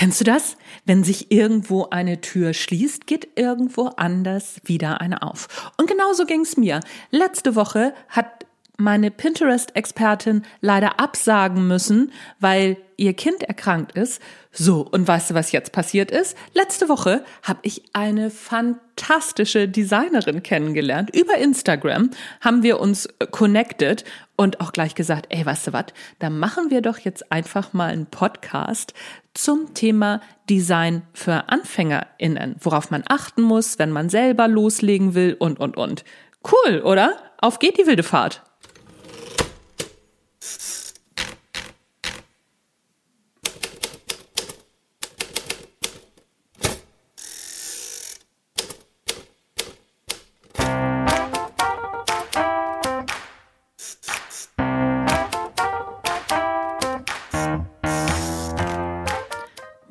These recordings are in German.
Kennst du das? Wenn sich irgendwo eine Tür schließt, geht irgendwo anders wieder eine auf. Und genauso ging's mir. Letzte Woche hat meine Pinterest-Expertin leider absagen müssen, weil ihr Kind erkrankt ist. So, und weißt du, was jetzt passiert ist? Letzte Woche habe ich eine fantastische Designerin kennengelernt. Über Instagram haben wir uns connected und auch gleich gesagt, ey, weißt du was, da machen wir doch jetzt einfach mal einen Podcast zum Thema Design für AnfängerInnen, worauf man achten muss, wenn man selber loslegen will und, und, und. Cool, oder? Auf geht die wilde Fahrt. you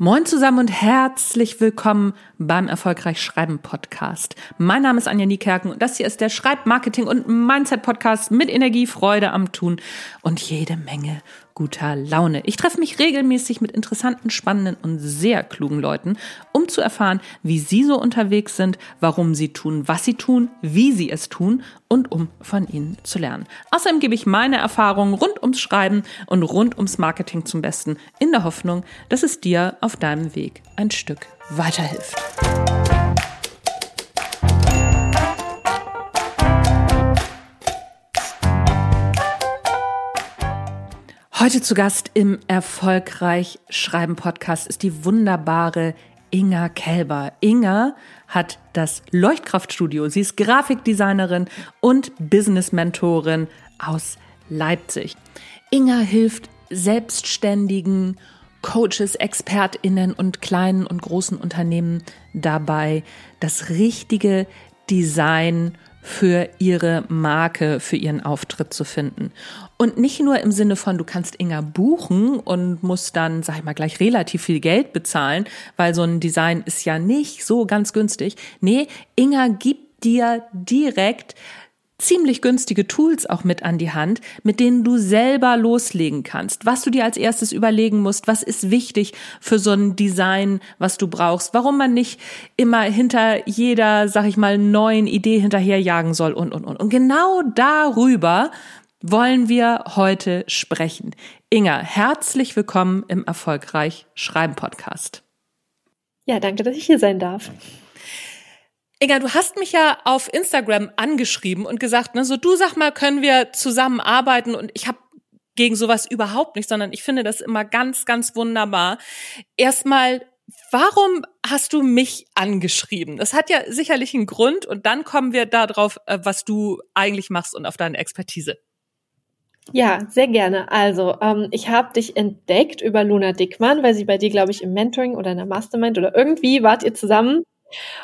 Moin zusammen und herzlich willkommen beim Erfolgreich Schreiben Podcast. Mein Name ist Anja Niekerken und das hier ist der Schreibmarketing und Mindset Podcast mit Energie, Freude am Tun und jede Menge guter Laune. Ich treffe mich regelmäßig mit interessanten, spannenden und sehr klugen Leuten, um zu erfahren, wie sie so unterwegs sind, warum sie tun, was sie tun, wie sie es tun und um von ihnen zu lernen. Außerdem gebe ich meine Erfahrungen rund ums Schreiben und rund ums Marketing zum Besten, in der Hoffnung, dass es dir auf deinem Weg ein Stück weiterhilft. Heute zu Gast im Erfolgreich Schreiben Podcast ist die wunderbare Inga Kelber. Inga hat das Leuchtkraftstudio. Sie ist Grafikdesignerin und Business-Mentorin aus Leipzig. Inga hilft selbstständigen Coaches, ExpertInnen und kleinen und großen Unternehmen dabei, das richtige Design für ihre Marke, für ihren Auftritt zu finden. Und nicht nur im Sinne von, du kannst Inga buchen und musst dann, sag ich mal, gleich relativ viel Geld bezahlen, weil so ein Design ist ja nicht so ganz günstig. Nee, Inga gibt dir direkt ziemlich günstige Tools auch mit an die Hand, mit denen du selber loslegen kannst. Was du dir als erstes überlegen musst, was ist wichtig für so ein Design, was du brauchst, warum man nicht immer hinter jeder, sag ich mal, neuen Idee hinterherjagen soll und, und, und. Und genau darüber wollen wir heute sprechen. Inga, herzlich willkommen im Erfolgreich Schreiben Podcast. Ja, danke, dass ich hier sein darf. Inga, du hast mich ja auf Instagram angeschrieben und gesagt, ne, so du sag mal, können wir zusammenarbeiten und ich habe gegen sowas überhaupt nicht, sondern ich finde das immer ganz, ganz wunderbar. Erstmal, warum hast du mich angeschrieben? Das hat ja sicherlich einen Grund und dann kommen wir darauf, äh, was du eigentlich machst und auf deine Expertise. Ja, sehr gerne. Also, ähm, ich habe dich entdeckt über Luna Dickmann, weil sie bei dir, glaube ich, im Mentoring oder in der Mastermind oder irgendwie wart ihr zusammen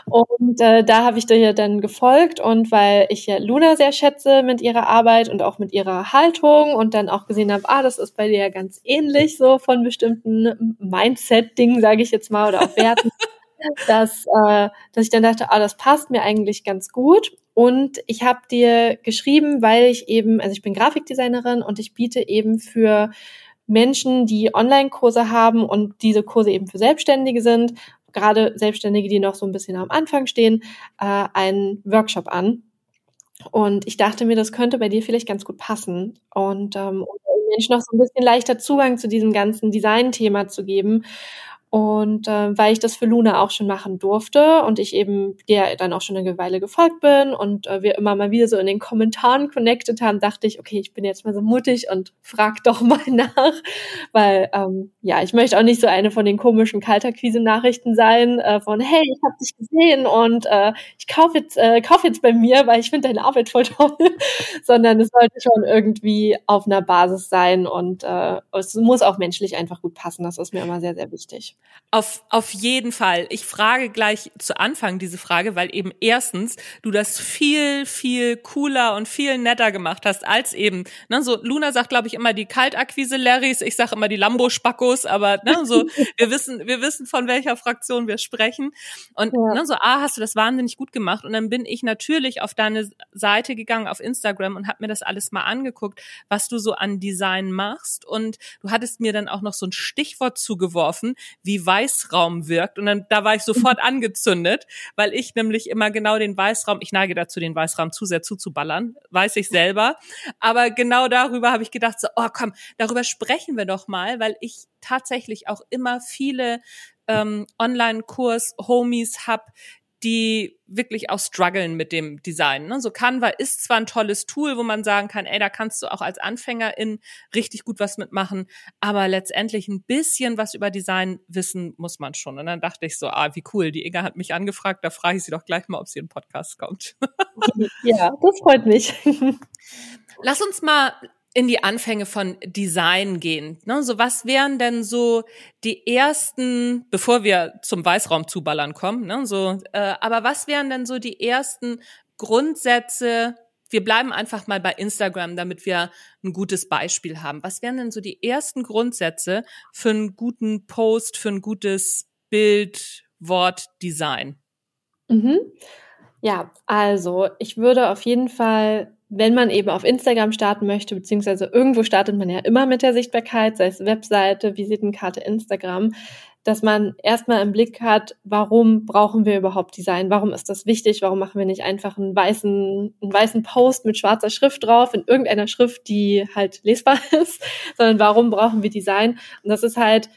und äh, da habe ich dir dann gefolgt und weil ich ja Luna sehr schätze mit ihrer Arbeit und auch mit ihrer Haltung und dann auch gesehen habe, ah, das ist bei dir ja ganz ähnlich so von bestimmten Mindset-Dingen, sage ich jetzt mal, oder auch Werten, dass, äh, dass ich dann dachte, ah, das passt mir eigentlich ganz gut. Und ich habe dir geschrieben, weil ich eben, also ich bin Grafikdesignerin und ich biete eben für Menschen, die Online-Kurse haben und diese Kurse eben für Selbstständige sind, gerade Selbstständige, die noch so ein bisschen am Anfang stehen, äh, einen Workshop an. Und ich dachte mir, das könnte bei dir vielleicht ganz gut passen. Und ähm, um Menschen noch so ein bisschen leichter Zugang zu diesem ganzen Design-Thema zu geben. Und äh, weil ich das für Luna auch schon machen durfte und ich eben der dann auch schon eine Weile gefolgt bin und äh, wir immer mal wieder so in den Kommentaren connected haben, dachte ich, okay, ich bin jetzt mal so mutig und frag doch mal nach, weil ähm, ja, ich möchte auch nicht so eine von den komischen Kalterquise-Nachrichten sein, äh, von hey, ich habe dich gesehen und äh, ich kaufe jetzt, äh, kauf jetzt bei mir, weil ich finde deine Arbeit voll toll, sondern es sollte schon irgendwie auf einer Basis sein und äh, es muss auch menschlich einfach gut passen. Das ist mir immer sehr, sehr wichtig. Auf, auf jeden Fall. Ich frage gleich zu Anfang diese Frage, weil eben erstens du das viel, viel cooler und viel netter gemacht hast als eben, ne, so Luna sagt, glaube ich, immer die Kaltakquise Larrys, ich sage immer die Lambo-Spackos, aber ne, so, wir wissen, wir wissen, von welcher Fraktion wir sprechen. Und ja. ne, so, ah, hast du das wahnsinnig gut gemacht. Und dann bin ich natürlich auf deine Seite gegangen, auf Instagram und habe mir das alles mal angeguckt, was du so an Design machst. Und du hattest mir dann auch noch so ein Stichwort zugeworfen, wie Weißraum wirkt. Und dann da war ich sofort angezündet, weil ich nämlich immer genau den Weißraum, ich neige dazu, den Weißraum zu sehr zuzuballern, weiß ich selber. Aber genau darüber habe ich gedacht, so, oh komm, darüber sprechen wir doch mal, weil ich tatsächlich auch immer viele ähm, Online-Kurs-Homies hab, die wirklich auch strugglen mit dem Design. Ne? So Canva ist zwar ein tolles Tool, wo man sagen kann, ey, da kannst du auch als Anfängerin richtig gut was mitmachen, aber letztendlich ein bisschen was über Design wissen muss man schon. Und dann dachte ich so, ah, wie cool, die Inga hat mich angefragt, da frage ich sie doch gleich mal, ob sie in den Podcast kommt. ja, das freut mich. Lass uns mal in die Anfänge von Design gehen. Ne? So was wären denn so die ersten, bevor wir zum Weißraum zuballern kommen, ne? so, äh, aber was wären denn so die ersten Grundsätze? Wir bleiben einfach mal bei Instagram, damit wir ein gutes Beispiel haben. Was wären denn so die ersten Grundsätze für einen guten Post, für ein gutes Bild, Wort, Design? Mhm. Ja, also ich würde auf jeden Fall wenn man eben auf Instagram starten möchte, beziehungsweise irgendwo startet man ja immer mit der Sichtbarkeit, sei es Webseite, Visitenkarte, Instagram, dass man erstmal im Blick hat, warum brauchen wir überhaupt Design? Warum ist das wichtig? Warum machen wir nicht einfach einen weißen, einen weißen Post mit schwarzer Schrift drauf, in irgendeiner Schrift, die halt lesbar ist, sondern warum brauchen wir Design? Und das ist halt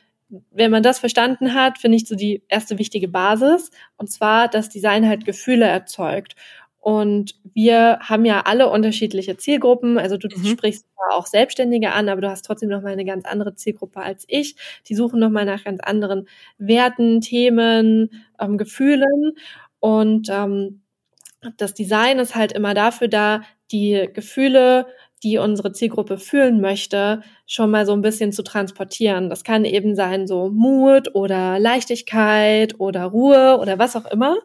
wenn man das verstanden hat, finde ich so die erste wichtige Basis. Und zwar, dass Design halt Gefühle erzeugt. Und wir haben ja alle unterschiedliche Zielgruppen. Also du mhm. sprichst zwar auch Selbstständige an, aber du hast trotzdem noch mal eine ganz andere Zielgruppe als ich. Die suchen noch mal nach ganz anderen Werten, Themen, ähm, Gefühlen. Und ähm, das Design ist halt immer dafür da, die Gefühle, die unsere Zielgruppe fühlen möchte, schon mal so ein bisschen zu transportieren. Das kann eben sein so Mut oder Leichtigkeit oder Ruhe oder was auch immer,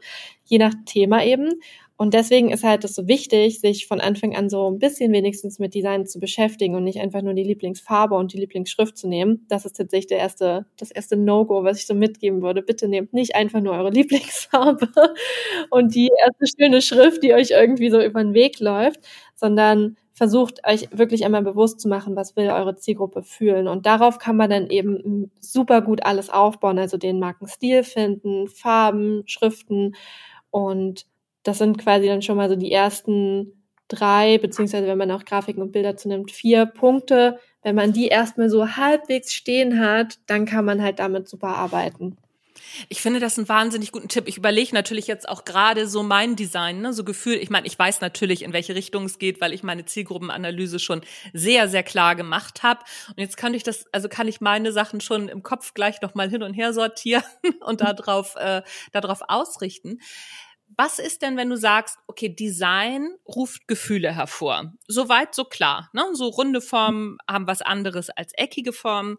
je nach Thema eben. Und deswegen ist halt das so wichtig, sich von Anfang an so ein bisschen wenigstens mit Design zu beschäftigen und nicht einfach nur die Lieblingsfarbe und die Lieblingsschrift zu nehmen. Das ist tatsächlich der erste, das erste No-Go, was ich so mitgeben würde. Bitte nehmt nicht einfach nur eure Lieblingsfarbe und die erste schöne Schrift, die euch irgendwie so über den Weg läuft, sondern versucht euch wirklich einmal bewusst zu machen, was will eure Zielgruppe fühlen. Und darauf kann man dann eben super gut alles aufbauen, also den Markenstil finden, Farben, Schriften und das sind quasi dann schon mal so die ersten drei, beziehungsweise wenn man auch Grafiken und Bilder zunimmt, vier Punkte. Wenn man die erstmal so halbwegs stehen hat, dann kann man halt damit super arbeiten. Ich finde das einen wahnsinnig guten Tipp. Ich überlege natürlich jetzt auch gerade so mein Design, ne, so Gefühl. Ich meine, ich weiß natürlich, in welche Richtung es geht, weil ich meine Zielgruppenanalyse schon sehr, sehr klar gemacht habe. Und jetzt kann ich das, also kann ich meine Sachen schon im Kopf gleich noch mal hin und her sortieren und darauf, äh, darauf ausrichten was ist denn, wenn du sagst, okay, Design ruft Gefühle hervor? Soweit so klar. Ne? So runde Formen haben was anderes als eckige Formen.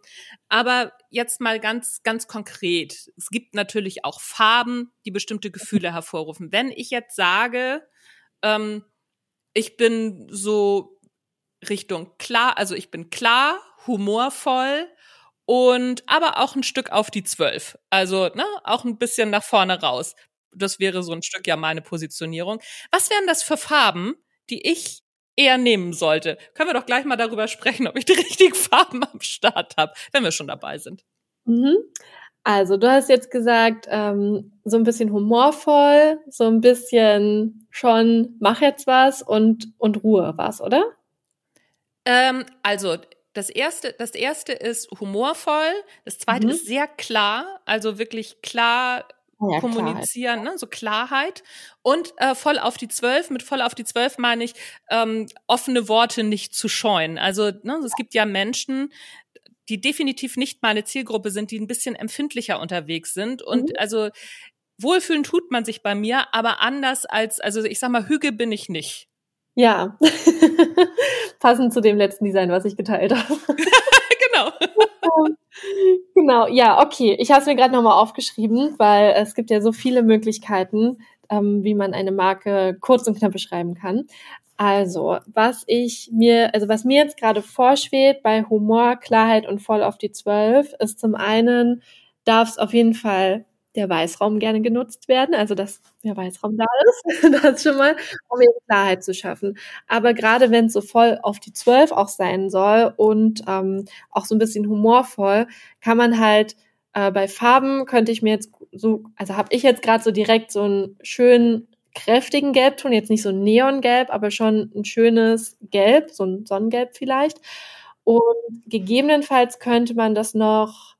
Aber jetzt mal ganz, ganz konkret. Es gibt natürlich auch Farben, die bestimmte Gefühle hervorrufen. Wenn ich jetzt sage, ähm, ich bin so Richtung klar, also ich bin klar, humorvoll, und aber auch ein Stück auf die Zwölf. Also ne, auch ein bisschen nach vorne raus. Das wäre so ein Stück ja meine Positionierung. Was wären das für Farben, die ich eher nehmen sollte? Können wir doch gleich mal darüber sprechen, ob ich die richtigen Farben am Start habe, wenn wir schon dabei sind. Mhm. Also, du hast jetzt gesagt, ähm, so ein bisschen humorvoll, so ein bisschen schon mach jetzt was und, und Ruhe was, oder? Ähm, also, das erste, das erste ist humorvoll, das zweite mhm. ist sehr klar, also wirklich klar ja, kommunizieren, ne? so Klarheit. Und äh, voll auf die Zwölf, mit voll auf die Zwölf meine ich, ähm, offene Worte nicht zu scheuen. Also ne, es gibt ja Menschen, die definitiv nicht meine Zielgruppe sind, die ein bisschen empfindlicher unterwegs sind. Und mhm. also wohlfühlen tut man sich bei mir, aber anders als, also ich sag mal, Hüge bin ich nicht. Ja, passend zu dem letzten Design, was ich geteilt habe. genau. ja, okay. Ich habe es mir gerade nochmal aufgeschrieben, weil es gibt ja so viele Möglichkeiten, ähm, wie man eine Marke kurz und knapp beschreiben kann. Also, was ich mir, also was mir jetzt gerade vorschwebt bei Humor, Klarheit und voll auf die Zwölf, ist zum einen, darf es auf jeden Fall der Weißraum gerne genutzt werden, also dass der Weißraum da ist, das schon mal, um eben Klarheit zu schaffen. Aber gerade wenn es so voll auf die Zwölf auch sein soll und ähm, auch so ein bisschen humorvoll, kann man halt Äh, bei Farben könnte ich mir jetzt so, also habe ich jetzt gerade so direkt so einen schönen kräftigen Gelbton, jetzt nicht so ein Neongelb, aber schon ein schönes Gelb, so ein Sonnengelb vielleicht. Und gegebenenfalls könnte man das noch,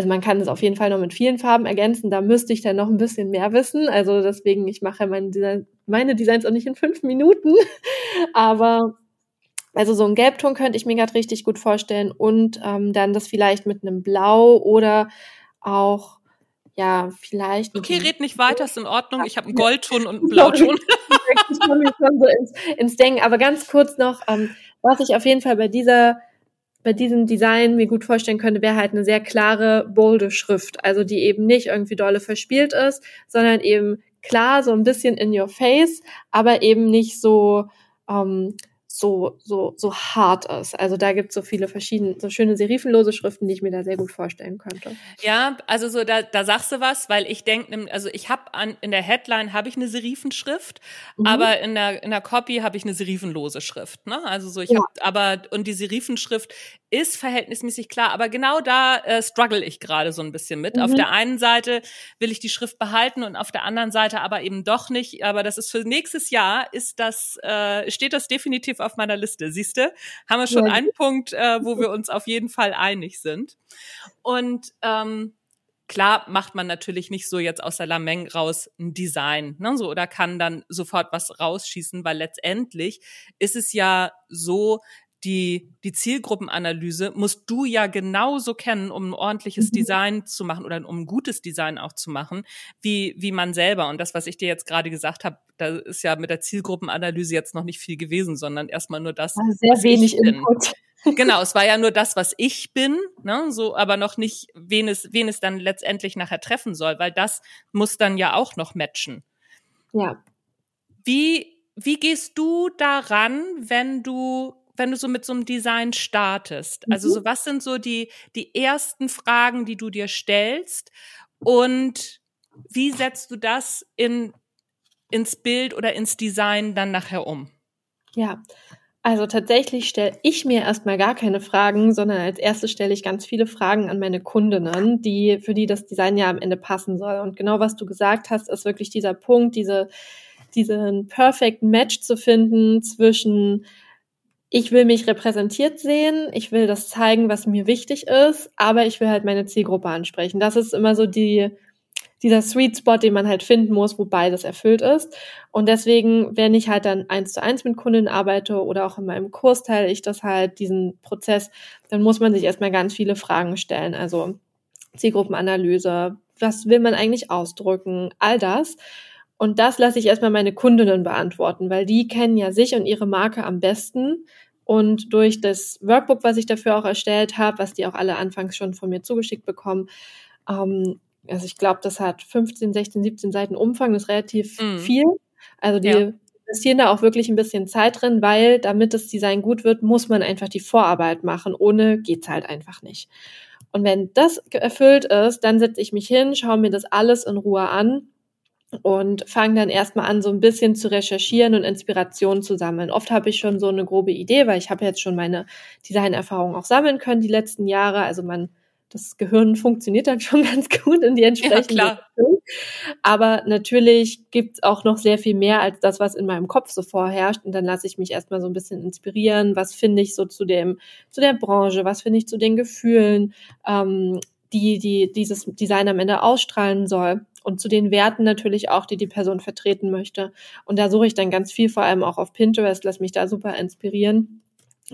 also man kann es auf jeden Fall noch mit vielen Farben ergänzen, da müsste ich dann noch ein bisschen mehr wissen. Also deswegen, ich mache meine, Design, meine Designs auch nicht in fünf Minuten, aber also so ein Gelbton könnte ich mir gerade richtig gut vorstellen und ähm, dann das vielleicht mit einem Blau oder auch ja, vielleicht. Okay, red nicht weiter, ist in Ordnung. Ich habe einen Goldton und einen Blauton. ich komme schon so ins, ins Denken. Aber ganz kurz noch, ähm, was ich auf jeden Fall bei dieser bei diesem Design mir gut vorstellen könnte, wäre halt eine sehr klare, bolde Schrift. Also die eben nicht irgendwie dolle verspielt ist, sondern eben klar, so ein bisschen in your face, aber eben nicht so ähm, so, so, so hart ist. Also da gibt es so viele verschiedene, so schöne serifenlose Schriften, die ich mir da sehr gut vorstellen könnte. Ja, also so, da, da sagst du was, weil ich denke, also ich habe an in der Headline habe ich eine Serifenschrift, mhm. aber in der, in der Copy habe ich eine serifenlose Schrift. Ne? Also so, ich ja. habe, aber, und die Serifenschrift ist verhältnismäßig klar, aber genau da äh, struggle ich gerade so ein bisschen mit. Mhm. Auf der einen Seite will ich die Schrift behalten und auf der anderen Seite aber eben doch nicht. Aber das ist für nächstes Jahr ist das, äh, steht das definitiv auf meiner Liste. Siehst du? Haben wir schon ja. einen Punkt, äh, wo wir uns auf jeden Fall einig sind. Und ähm, klar macht man natürlich nicht so jetzt aus der Lameng raus ein Design, ne, so oder kann dann sofort was rausschießen, weil letztendlich ist es ja so, die, die Zielgruppenanalyse musst du ja genauso kennen, um ein ordentliches mhm. Design zu machen oder um ein gutes Design auch zu machen, wie, wie man selber. Und das, was ich dir jetzt gerade gesagt habe, da ist ja mit der Zielgruppenanalyse jetzt noch nicht viel gewesen, sondern erstmal nur das. Sehr was wenig. Input. Genau, es war ja nur das, was ich bin, ne, so, aber noch nicht, wen es, wen es dann letztendlich nachher treffen soll, weil das muss dann ja auch noch matchen. Ja. Wie, wie gehst du daran, wenn du wenn du so mit so einem Design startest? Also mhm. so was sind so die, die ersten Fragen, die du dir stellst und wie setzt du das in, ins Bild oder ins Design dann nachher um? Ja, also tatsächlich stelle ich mir erstmal gar keine Fragen, sondern als erstes stelle ich ganz viele Fragen an meine Kundinnen, die, für die das Design ja am Ende passen soll. Und genau was du gesagt hast, ist wirklich dieser Punkt, diese, diesen perfect Match zu finden zwischen ich will mich repräsentiert sehen, ich will das zeigen, was mir wichtig ist, aber ich will halt meine Zielgruppe ansprechen. Das ist immer so die, dieser Sweet Spot, den man halt finden muss, wo beides erfüllt ist. Und deswegen, wenn ich halt dann eins zu eins mit Kunden arbeite oder auch in meinem Kurs teile ich das halt, diesen Prozess, dann muss man sich erstmal ganz viele Fragen stellen. Also Zielgruppenanalyse, was will man eigentlich ausdrücken, all das. Und das lasse ich erstmal meine Kundinnen beantworten, weil die kennen ja sich und ihre Marke am besten. Und durch das Workbook, was ich dafür auch erstellt habe, was die auch alle anfangs schon von mir zugeschickt bekommen, ähm, also ich glaube, das hat 15, 16, 17 Seiten Umfang, das ist relativ mm. viel. Also die ja. investieren da auch wirklich ein bisschen Zeit drin, weil damit das Design gut wird, muss man einfach die Vorarbeit machen. Ohne geht's halt einfach nicht. Und wenn das erfüllt ist, dann setze ich mich hin, schaue mir das alles in Ruhe an und fange dann erstmal an, so ein bisschen zu recherchieren und Inspiration zu sammeln. Oft habe ich schon so eine grobe Idee, weil ich habe jetzt schon meine Designerfahrung auch sammeln können die letzten Jahre. Also man, das Gehirn funktioniert dann schon ganz gut in die entsprechende ja, Richtung. Aber natürlich gibt's auch noch sehr viel mehr als das, was in meinem Kopf so vorherrscht. Und dann lasse ich mich erstmal so ein bisschen inspirieren. Was finde ich so zu dem, zu der Branche? Was finde ich zu den Gefühlen? Ähm, die, die dieses Design am Ende ausstrahlen soll und zu den Werten natürlich auch, die die Person vertreten möchte. Und da suche ich dann ganz viel, vor allem auch auf Pinterest, lass mich da super inspirieren.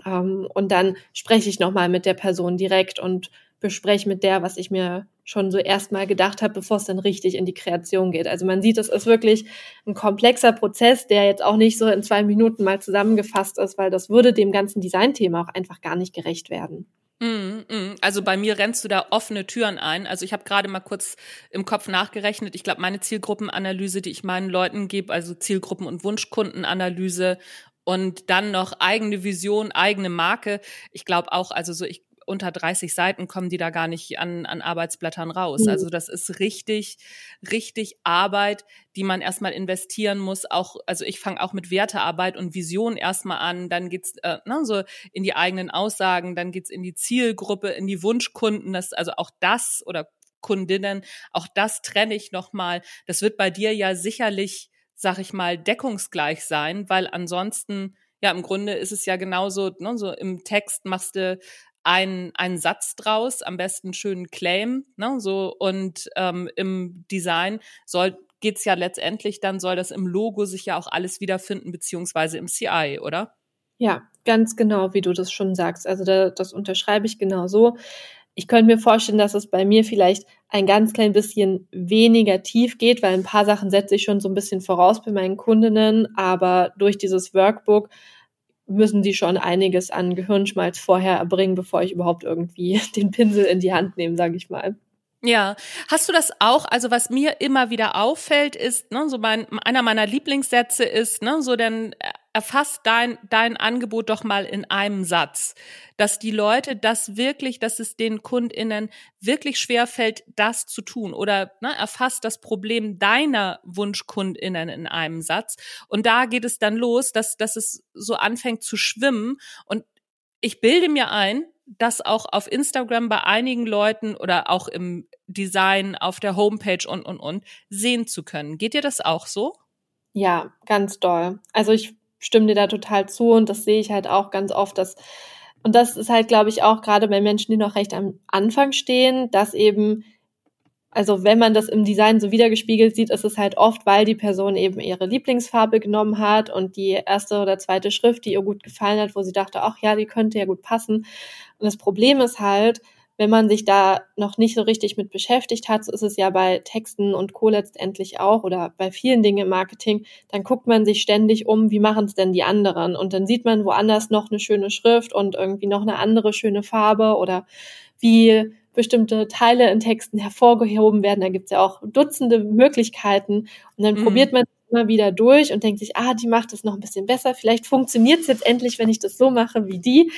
Ähm, und dann spreche ich nochmal mit der Person direkt und bespreche mit der, was ich mir schon so erstmal gedacht habe, bevor es dann richtig in die Kreation geht. Also man sieht, es ist wirklich ein komplexer Prozess, der jetzt auch nicht so in zwei Minuten mal zusammengefasst ist, weil das würde dem ganzen Designthema auch einfach gar nicht gerecht werden. Mm, mm. Also bei mir rennst du da offene Türen ein. Also ich habe gerade mal kurz im Kopf nachgerechnet. Ich glaube, meine Zielgruppenanalyse, die ich meinen Leuten gebe, also Zielgruppen- und Wunschkundenanalyse und dann noch eigene Vision, eigene Marke. Ich glaube auch, also so ich unter 30 Seiten kommen die da gar nicht an, an Arbeitsblättern raus. Mhm. Also das ist richtig, richtig Arbeit, die man erstmal investieren muss. Auch, also ich fange auch mit Wertearbeit und Vision erstmal an, dann geht's äh, ne, so in die eigenen Aussagen, dann geht's in die Zielgruppe, in die Wunschkunden, das, also auch das oder Wunschkundinnen. Auch das trenne ich nochmal. Das wird bei dir ja sicherlich, sag ich mal, deckungsgleich sein, weil ansonsten, ja, im Grunde ist es ja genauso, ne, so im Text machst du einen, einen Satz draus, am besten schönen Claim, ne, so und ähm, im Design soll geht's ja letztendlich, dann soll das im Logo sich ja auch alles wiederfinden, beziehungsweise im CI, oder? Ja, ganz genau, wie du das schon sagst. Also da, das unterschreibe ich genau so. Ich könnte mir vorstellen, dass es bei mir vielleicht ein ganz klein bisschen weniger tief geht, weil ein paar Sachen setze ich schon so ein bisschen voraus bei meinen Kundinnen, aber durch dieses Workbook müssen die schon einiges an Gehirnschmalz vorher erbringen, bevor ich überhaupt irgendwie den Pinsel in die Hand nehme, sage ich mal. Ja, hast du das auch? Also was mir immer wieder auffällt, ist, ne, so mein, einer meiner Lieblingssätze ist, ne, so dann erfasst dein dein Angebot doch mal in einem Satz, dass die Leute das wirklich, dass es den Kundinnen wirklich schwer fällt, das zu tun oder ne, erfasst das Problem deiner Wunschkundinnen in einem Satz und da geht es dann los, dass dass es so anfängt zu schwimmen und ich bilde mir ein, das auch auf Instagram bei einigen Leuten oder auch im Design auf der Homepage und, und, und sehen zu können. Geht dir das auch so? Ja, ganz doll. Also ich stimme dir da total zu und das sehe ich halt auch ganz oft, dass und das ist halt, glaube ich, auch gerade bei Menschen, die noch recht am Anfang stehen, dass eben also wenn man das im Design so wiedergespiegelt sieht, ist es halt oft, weil die Person eben ihre Lieblingsfarbe genommen hat und die erste oder zweite Schrift, die ihr gut gefallen hat, wo sie dachte, ach ja, die könnte ja gut passen. Und das Problem ist halt, wenn man sich da noch nicht so richtig mit beschäftigt hat, so ist es ja bei Texten und Co. letztendlich auch oder bei vielen Dingen im Marketing, dann guckt man sich ständig um, wie machen es denn die anderen? Und dann sieht man woanders noch eine schöne Schrift und irgendwie noch eine andere schöne Farbe oder wie bestimmte Teile in Texten hervorgehoben werden. Da gibt's ja auch Dutzende Möglichkeiten. Und dann mhm. probiert man immer wieder durch und denkt sich, ah, die macht es noch ein bisschen besser. Vielleicht funktioniert es jetzt endlich, wenn ich das so mache wie die.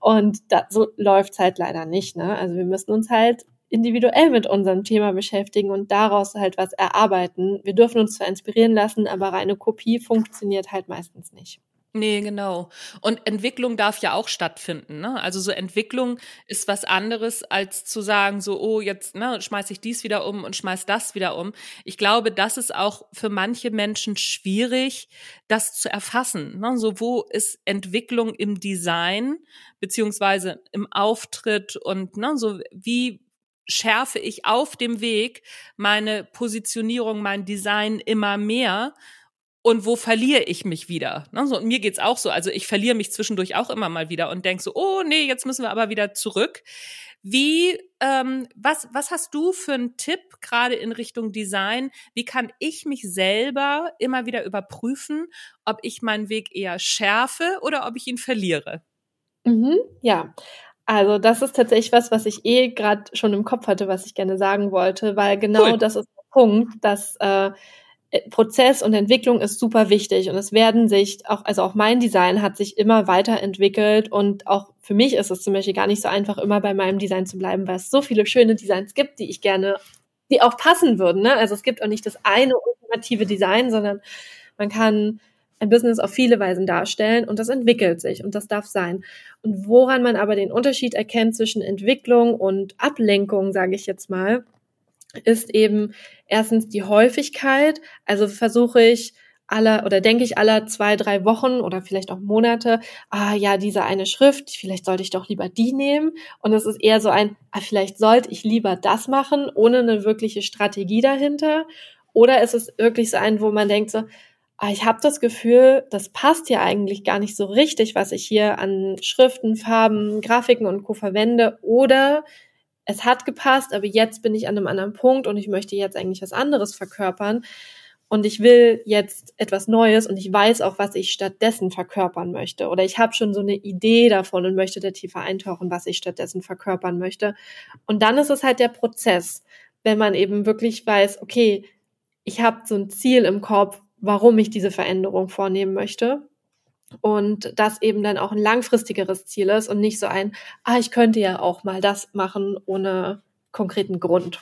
Und da, so läuft's halt leider nicht. Ne? Also wir müssen uns halt individuell mit unserem Thema beschäftigen und daraus halt was erarbeiten. Wir dürfen uns zwar inspirieren lassen, aber reine Kopie funktioniert halt meistens nicht. Nee, genau. Und Entwicklung darf ja auch stattfinden. Ne? Also so Entwicklung ist was anderes, als zu sagen, so, oh, jetzt ne, schmeiß ich dies wieder um und schmeiß das wieder um. Ich glaube, das ist auch für manche Menschen schwierig, das zu erfassen. Ne? So, wo ist Entwicklung im Design, beziehungsweise im Auftritt und ne, so, wie schärfe ich auf dem Weg meine Positionierung, mein Design immer mehr und wo verliere ich mich wieder? Ne? So, und mir geht's auch so. Also ich verliere mich zwischendurch auch immer mal wieder und denk so, oh nee, jetzt müssen wir aber wieder zurück. Wie, ähm, was, was hast du für einen Tipp gerade in Richtung Design? Wie kann ich mich selber immer wieder überprüfen, ob ich meinen Weg eher schärfe oder ob ich ihn verliere? Mhm, ja, also das ist tatsächlich was, was ich eh gerade schon im Kopf hatte, was ich gerne sagen wollte, weil genau cool. das ist der Punkt, dass äh, äh, Prozess und Entwicklung ist super wichtig und es werden sich auch, also auch mein Design hat sich immer weiterentwickelt und auch für mich ist es zum Beispiel gar nicht so einfach, immer bei meinem Design zu bleiben, weil es so viele schöne Designs gibt, die ich gerne, die auch passen würden. Ne? Also es gibt auch nicht das eine ultimative Design, sondern man kann ein Business auf viele Weisen darstellen und das entwickelt sich und das darf sein. Und woran man aber den Unterschied erkennt zwischen Entwicklung und Ablenkung, sage ich jetzt mal, ist eben erstens die Häufigkeit. Also versuche ich aller oder denke ich aller zwei, drei Wochen oder vielleicht auch Monate, ah ja, diese eine Schrift, vielleicht sollte ich doch lieber die nehmen. Und es ist eher so ein, ah, vielleicht sollte ich lieber das machen, ohne eine wirkliche Strategie dahinter. Oder ist es wirklich so ein, wo man denkt so, ah, ich habe das Gefühl, das passt ja eigentlich gar nicht so richtig, was ich hier an Schriften, Farben, Grafiken und Co. verwende. Oder es hat gepasst, aber jetzt bin ich an einem anderen Punkt und ich möchte jetzt eigentlich was anderes verkörpern. Und ich will jetzt etwas Neues und ich weiß auch, was ich stattdessen verkörpern möchte. Oder ich habe schon so eine Idee davon und möchte da tiefer eintauchen, was ich stattdessen verkörpern möchte. Und dann ist es halt der Prozess, wenn man eben wirklich weiß, okay, ich habe so ein Ziel im Kopf, warum ich diese Veränderung vornehmen möchte und das eben dann auch ein langfristigeres Ziel ist und nicht so ein, ah, ich könnte ja auch mal das machen ohne konkreten Grund.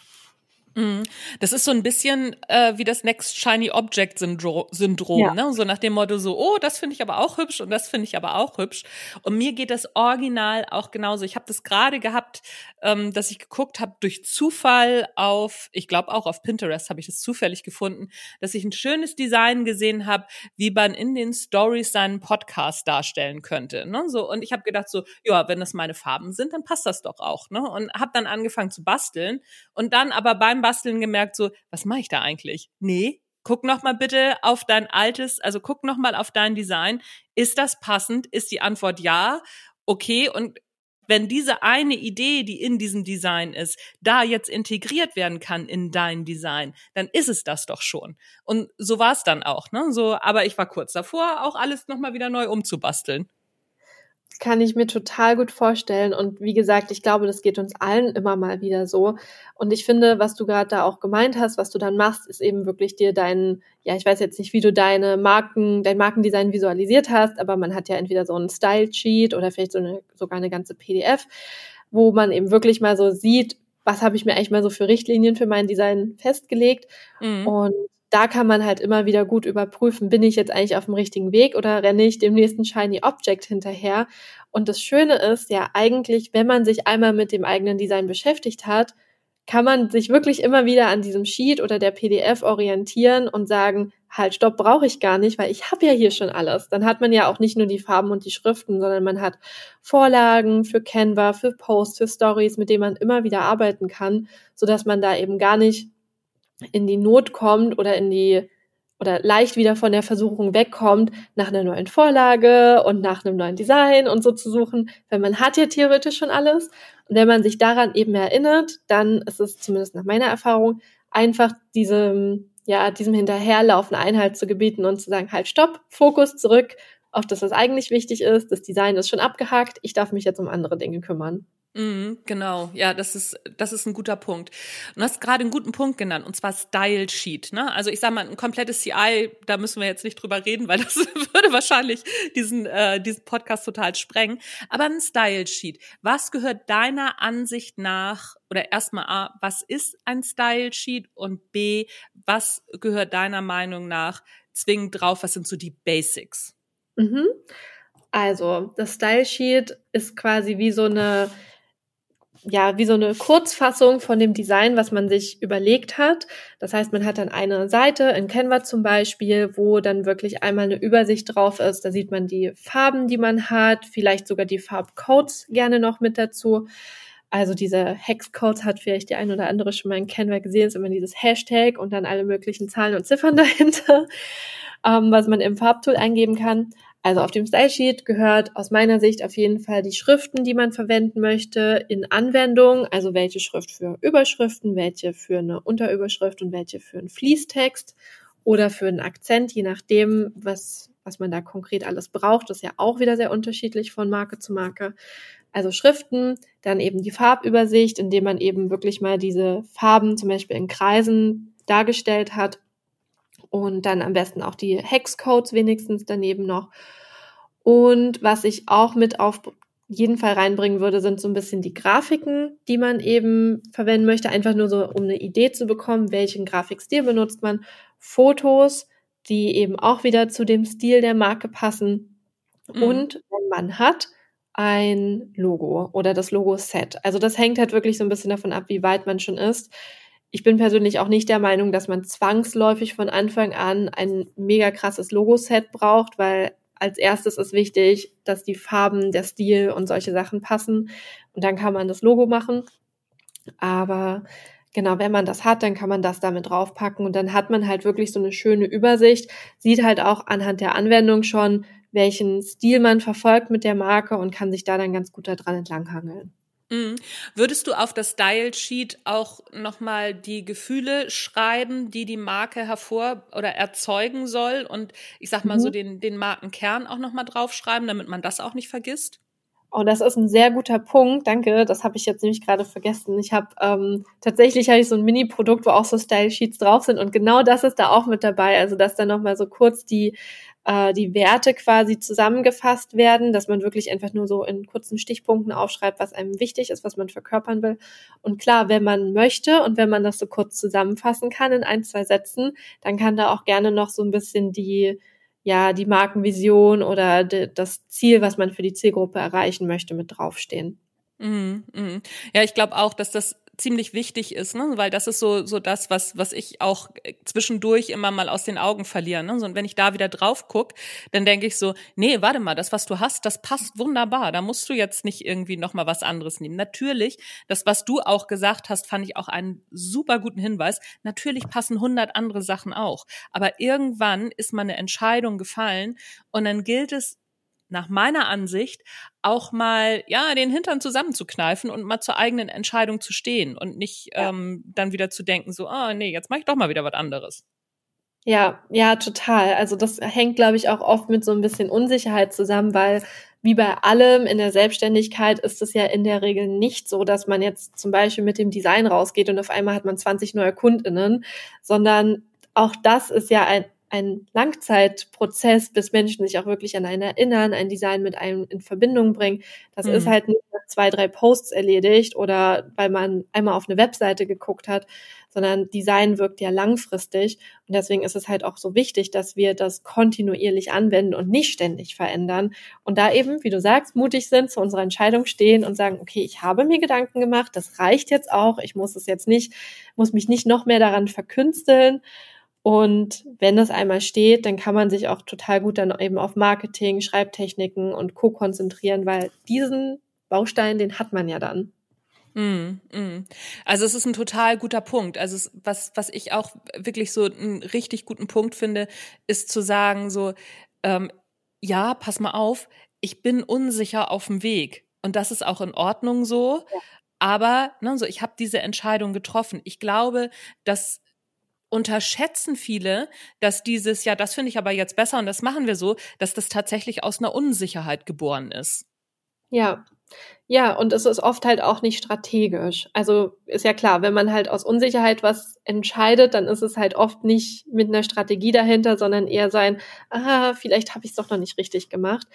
Mhm. Das ist so ein bisschen äh, wie das Next Shiny Object Syndrom, Syndrom ja. ne? So nach dem Motto so, oh, das finde ich aber auch hübsch und das finde ich aber auch hübsch. Und mir geht das Original auch genauso. Ich habe das gerade gehabt, ähm, dass ich geguckt habe durch Zufall auf, ich glaube auch auf Pinterest habe ich das zufällig gefunden, dass ich ein schönes Design gesehen habe, wie man in den Stories seinen Podcast darstellen könnte. Ne? So und ich habe gedacht so, ja, wenn das meine Farben sind, dann passt das doch auch. Ne? Und habe dann angefangen zu basteln und dann aber beim Basteln gemerkt, so, was mache ich da eigentlich? Nee, guck noch mal bitte auf dein altes, also guck noch mal auf dein Design. Ist das passend? Ist die Antwort ja? Okay. Und wenn diese eine Idee, die in diesem Design ist, da jetzt integriert werden kann in dein Design, dann ist es das doch schon. Und so war es dann auch, ne? So, aber ich war kurz davor, auch alles noch mal wieder neu umzubasteln kann ich mir total gut vorstellen. Und wie gesagt, ich glaube, das geht uns allen immer mal wieder so. Und ich finde, was du gerade da auch gemeint hast, was du dann machst, ist eben wirklich dir dein, ja, ich weiß jetzt nicht, wie du deine Marken, dein Markendesign visualisiert hast, aber man hat ja entweder so ein Style-Sheet oder vielleicht so eine, sogar eine ganze PDF, wo man eben wirklich mal so sieht, was habe ich mir eigentlich mal so für Richtlinien für mein Design festgelegt. Mhm. Und da kann man halt immer wieder gut überprüfen, bin ich jetzt eigentlich auf dem richtigen Weg oder renne ich dem nächsten Shiny Object hinterher. Und das Schöne ist ja eigentlich, wenn man sich einmal mit dem eigenen Design beschäftigt hat, kann man sich wirklich immer wieder an diesem Sheet oder der PDF orientieren und sagen, halt, stopp, brauche ich gar nicht, weil ich habe ja hier schon alles. Dann hat man ja auch nicht nur die Farben und die Schriften, sondern man hat Vorlagen für Canva, für Posts, für Stories, mit denen man immer wieder arbeiten kann, so dass man da eben gar nicht in die Not kommt oder in die oder leicht wieder von der Versuchung wegkommt, nach einer neuen Vorlage und nach einem neuen Design und so zu suchen, weil man hat ja theoretisch schon alles. Und wenn man sich daran eben erinnert, dann ist es zumindest nach meiner Erfahrung einfach diesem, ja, diesem Hinterherlaufen Einhalt zu gebieten und zu sagen, halt, stopp, Fokus zurück auf das, was eigentlich wichtig ist. Das Design ist schon abgehakt. Ich darf mich jetzt um andere Dinge kümmern. Mhm, genau, ja, das ist das ist ein guter Punkt. Du hast gerade einen guten Punkt genannt, und zwar Style Sheet. Ne? Also ich sage mal, ein komplettes CI, da müssen wir jetzt nicht drüber reden, weil das würde wahrscheinlich diesen äh, diesen Podcast total sprengen. Aber ein Style Sheet. Was gehört deiner Ansicht nach oder erstmal A, was ist ein Style Sheet und B, was gehört deiner Meinung nach zwingend drauf? Was sind so die Basics? Mhm. Also das Style Sheet ist quasi wie so eine ja, wie so eine Kurzfassung von dem Design, was man sich überlegt hat. Das heißt, man hat dann eine Seite in Canva zum Beispiel, wo dann wirklich einmal eine Übersicht drauf ist. Da sieht man die Farben, die man hat, vielleicht sogar die Farbcodes gerne noch mit dazu. Also diese Hexcodes hat vielleicht die ein oder andere schon mal in Canva gesehen, ist immer dieses Hashtag und dann alle möglichen Zahlen und Ziffern dahinter, ähm, was man im Farbtool eingeben kann. Also auf dem Style Sheet gehört aus meiner Sicht auf jeden Fall die Schriften, die man verwenden möchte in Anwendung, also welche Schrift für Überschriften, welche für eine Unterüberschrift und welche für einen Fließtext oder für einen Akzent, je nachdem, was, was man da konkret alles braucht. Das ist ja auch wieder sehr unterschiedlich von Marke zu Marke. Also Schriften, dann eben die Farbübersicht, indem man eben wirklich mal diese Farben zum Beispiel in Kreisen dargestellt hat und dann am besten auch die Hexcodes wenigstens daneben noch. Und was ich auch mit auf jeden Fall reinbringen würde, sind so ein bisschen die Grafiken, die man eben verwenden möchte, einfach nur so, um eine Idee zu bekommen, welchen Grafikstil benutzt man. Fotos, die eben auch wieder zu dem Stil der Marke passen. Mhm. Und wenn man hat, ein Logo oder das Logo-Set. Also das hängt halt wirklich so ein bisschen davon ab, wie weit man schon ist ich bin persönlich auch nicht der Meinung, dass man zwangsläufig von Anfang an ein mega krasses Logo-Set braucht, weil als erstes ist wichtig, dass die Farben, der Stil und solche Sachen passen. Und dann kann man das Logo machen. Aber genau, wenn man das hat, dann kann man das damit draufpacken und dann hat man halt wirklich so eine schöne Übersicht, sieht halt auch anhand der Anwendung schon, welchen Stil man verfolgt mit der Marke und kann sich da dann ganz gut daran entlanghangeln. Mhm. Würdest du auf das Style Sheet auch nochmal die Gefühle schreiben, die die Marke hervor oder erzeugen soll und ich sag mal mhm. so den, den Markenkern auch nochmal draufschreiben, damit man das auch nicht vergisst? Oh, das ist ein sehr guter Punkt. Danke. Das habe ich jetzt nämlich gerade vergessen. Ich habe ähm, tatsächlich habe ich so ein Mini-Produkt, wo auch so Style Sheets drauf sind und genau das ist da auch mit dabei. Also dass da nochmal so kurz die äh, die Werte quasi zusammengefasst werden, dass man wirklich einfach nur so in kurzen Stichpunkten aufschreibt, was einem wichtig ist, was man verkörpern will. Und klar, wenn man möchte und wenn man das so kurz zusammenfassen kann in ein, zwei Sätzen, dann kann da auch gerne noch so ein bisschen die ja, die Markenvision oder das Ziel, was man für die Zielgruppe erreichen möchte, mit draufstehen. Mhm, mh. Ja, ich glaube auch, dass das ziemlich wichtig ist, ne? weil das ist so so das, was was ich auch äh, zwischendurch immer mal aus den Augen verliere. Ne? So, und wenn ich da wieder drauf guck, dann denke ich so, nee, warte mal, das, was du hast, das passt wunderbar. Da musst du jetzt nicht irgendwie noch mal was anderes nehmen. Natürlich, das, was du auch gesagt hast, fand ich auch einen super guten Hinweis. Natürlich passen hundert andere Sachen auch, aber irgendwann ist mal eine Entscheidung gefallen und dann gilt es nach meiner Ansicht auch mal ja den Hintern zusammenzukneifen und mal zur eigenen Entscheidung zu stehen und nicht ja. ähm, dann wieder zu denken so ah nee jetzt mache ich doch mal wieder was anderes ja ja total also das hängt glaube ich auch oft mit so ein bisschen Unsicherheit zusammen weil wie bei allem in der Selbstständigkeit ist es ja in der Regel nicht so, dass man jetzt zum Beispiel mit dem Design rausgeht und auf einmal hat man 20 neue KundInnen, sondern auch das ist ja ein, ein Langzeitprozess, bis Menschen sich auch wirklich an einen erinnern, ein Design mit einem in Verbindung bringen. Das mhm. ist halt nicht nach zwei, drei Posts erledigt oder weil man einmal auf eine Webseite geguckt hat, sondern Design wirkt ja langfristig. Und deswegen ist es halt auch so wichtig, dass wir das kontinuierlich anwenden und nicht ständig verändern. Und da eben, wie du sagst, mutig sind, zu unserer Entscheidung stehen und sagen, okay, ich habe mir Gedanken gemacht, das reicht jetzt auch, ich muss es jetzt nicht, muss mich nicht noch mehr daran verkünsteln und wenn das einmal steht, dann kann man sich auch total gut dann eben auf Marketing, Schreibtechniken und Co. konzentrieren, weil diesen Baustein, den hat man ja dann. Mm, mm. Also es ist ein total guter Punkt. Also es, was, was ich auch wirklich so einen richtig guten Punkt finde, ist zu sagen, so, ähm, ja, pass mal auf, ich bin unsicher auf dem Weg. Und das ist auch in Ordnung so. Ja. Aber ne, so, ich habe diese Entscheidung getroffen. Ich glaube, dass unterschätzen viele, dass dieses, ja, das finde ich aber jetzt besser und das machen wir so, dass das tatsächlich aus einer Unsicherheit geboren ist. Ja. Ja, und es ist oft halt auch nicht strategisch. Also ist ja klar, wenn man halt aus Unsicherheit was entscheidet, dann ist es halt oft nicht mit einer Strategie dahinter, sondern eher sein, ah, vielleicht habe ich es doch noch nicht richtig gemacht.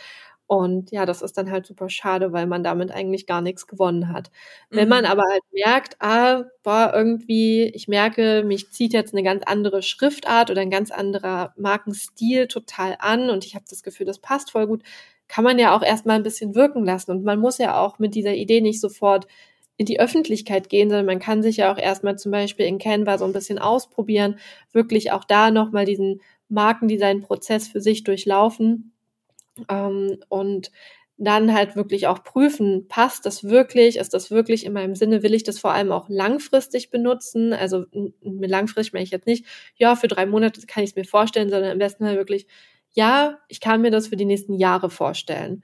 Und ja, das ist dann halt super schade, weil man damit eigentlich gar nichts gewonnen hat. Mhm. Wenn man mhm. aber halt merkt, ah, boah, irgendwie, ich merke, mich zieht jetzt eine ganz andere Schriftart oder ein ganz anderer Markenstil total an und ich habe das Gefühl, das passt voll gut, kann man ja auch erstmal ein bisschen wirken lassen. Und man muss ja auch mit dieser Idee nicht sofort in die Öffentlichkeit gehen, sondern man kann sich ja auch erstmal zum Beispiel in Canva so ein bisschen ausprobieren, wirklich auch da nochmal diesen Markendesign-Prozess für sich durchlaufen ähm, und dann halt wirklich auch prüfen, passt das wirklich, ist das wirklich in meinem Sinne, will ich das vor allem auch langfristig benutzen? Also mit langfristig meine ich jetzt nicht, ja, für drei Monate kann ich es mir vorstellen, sondern am besten halt wirklich, ja, ich kann mir das für die nächsten Jahre vorstellen.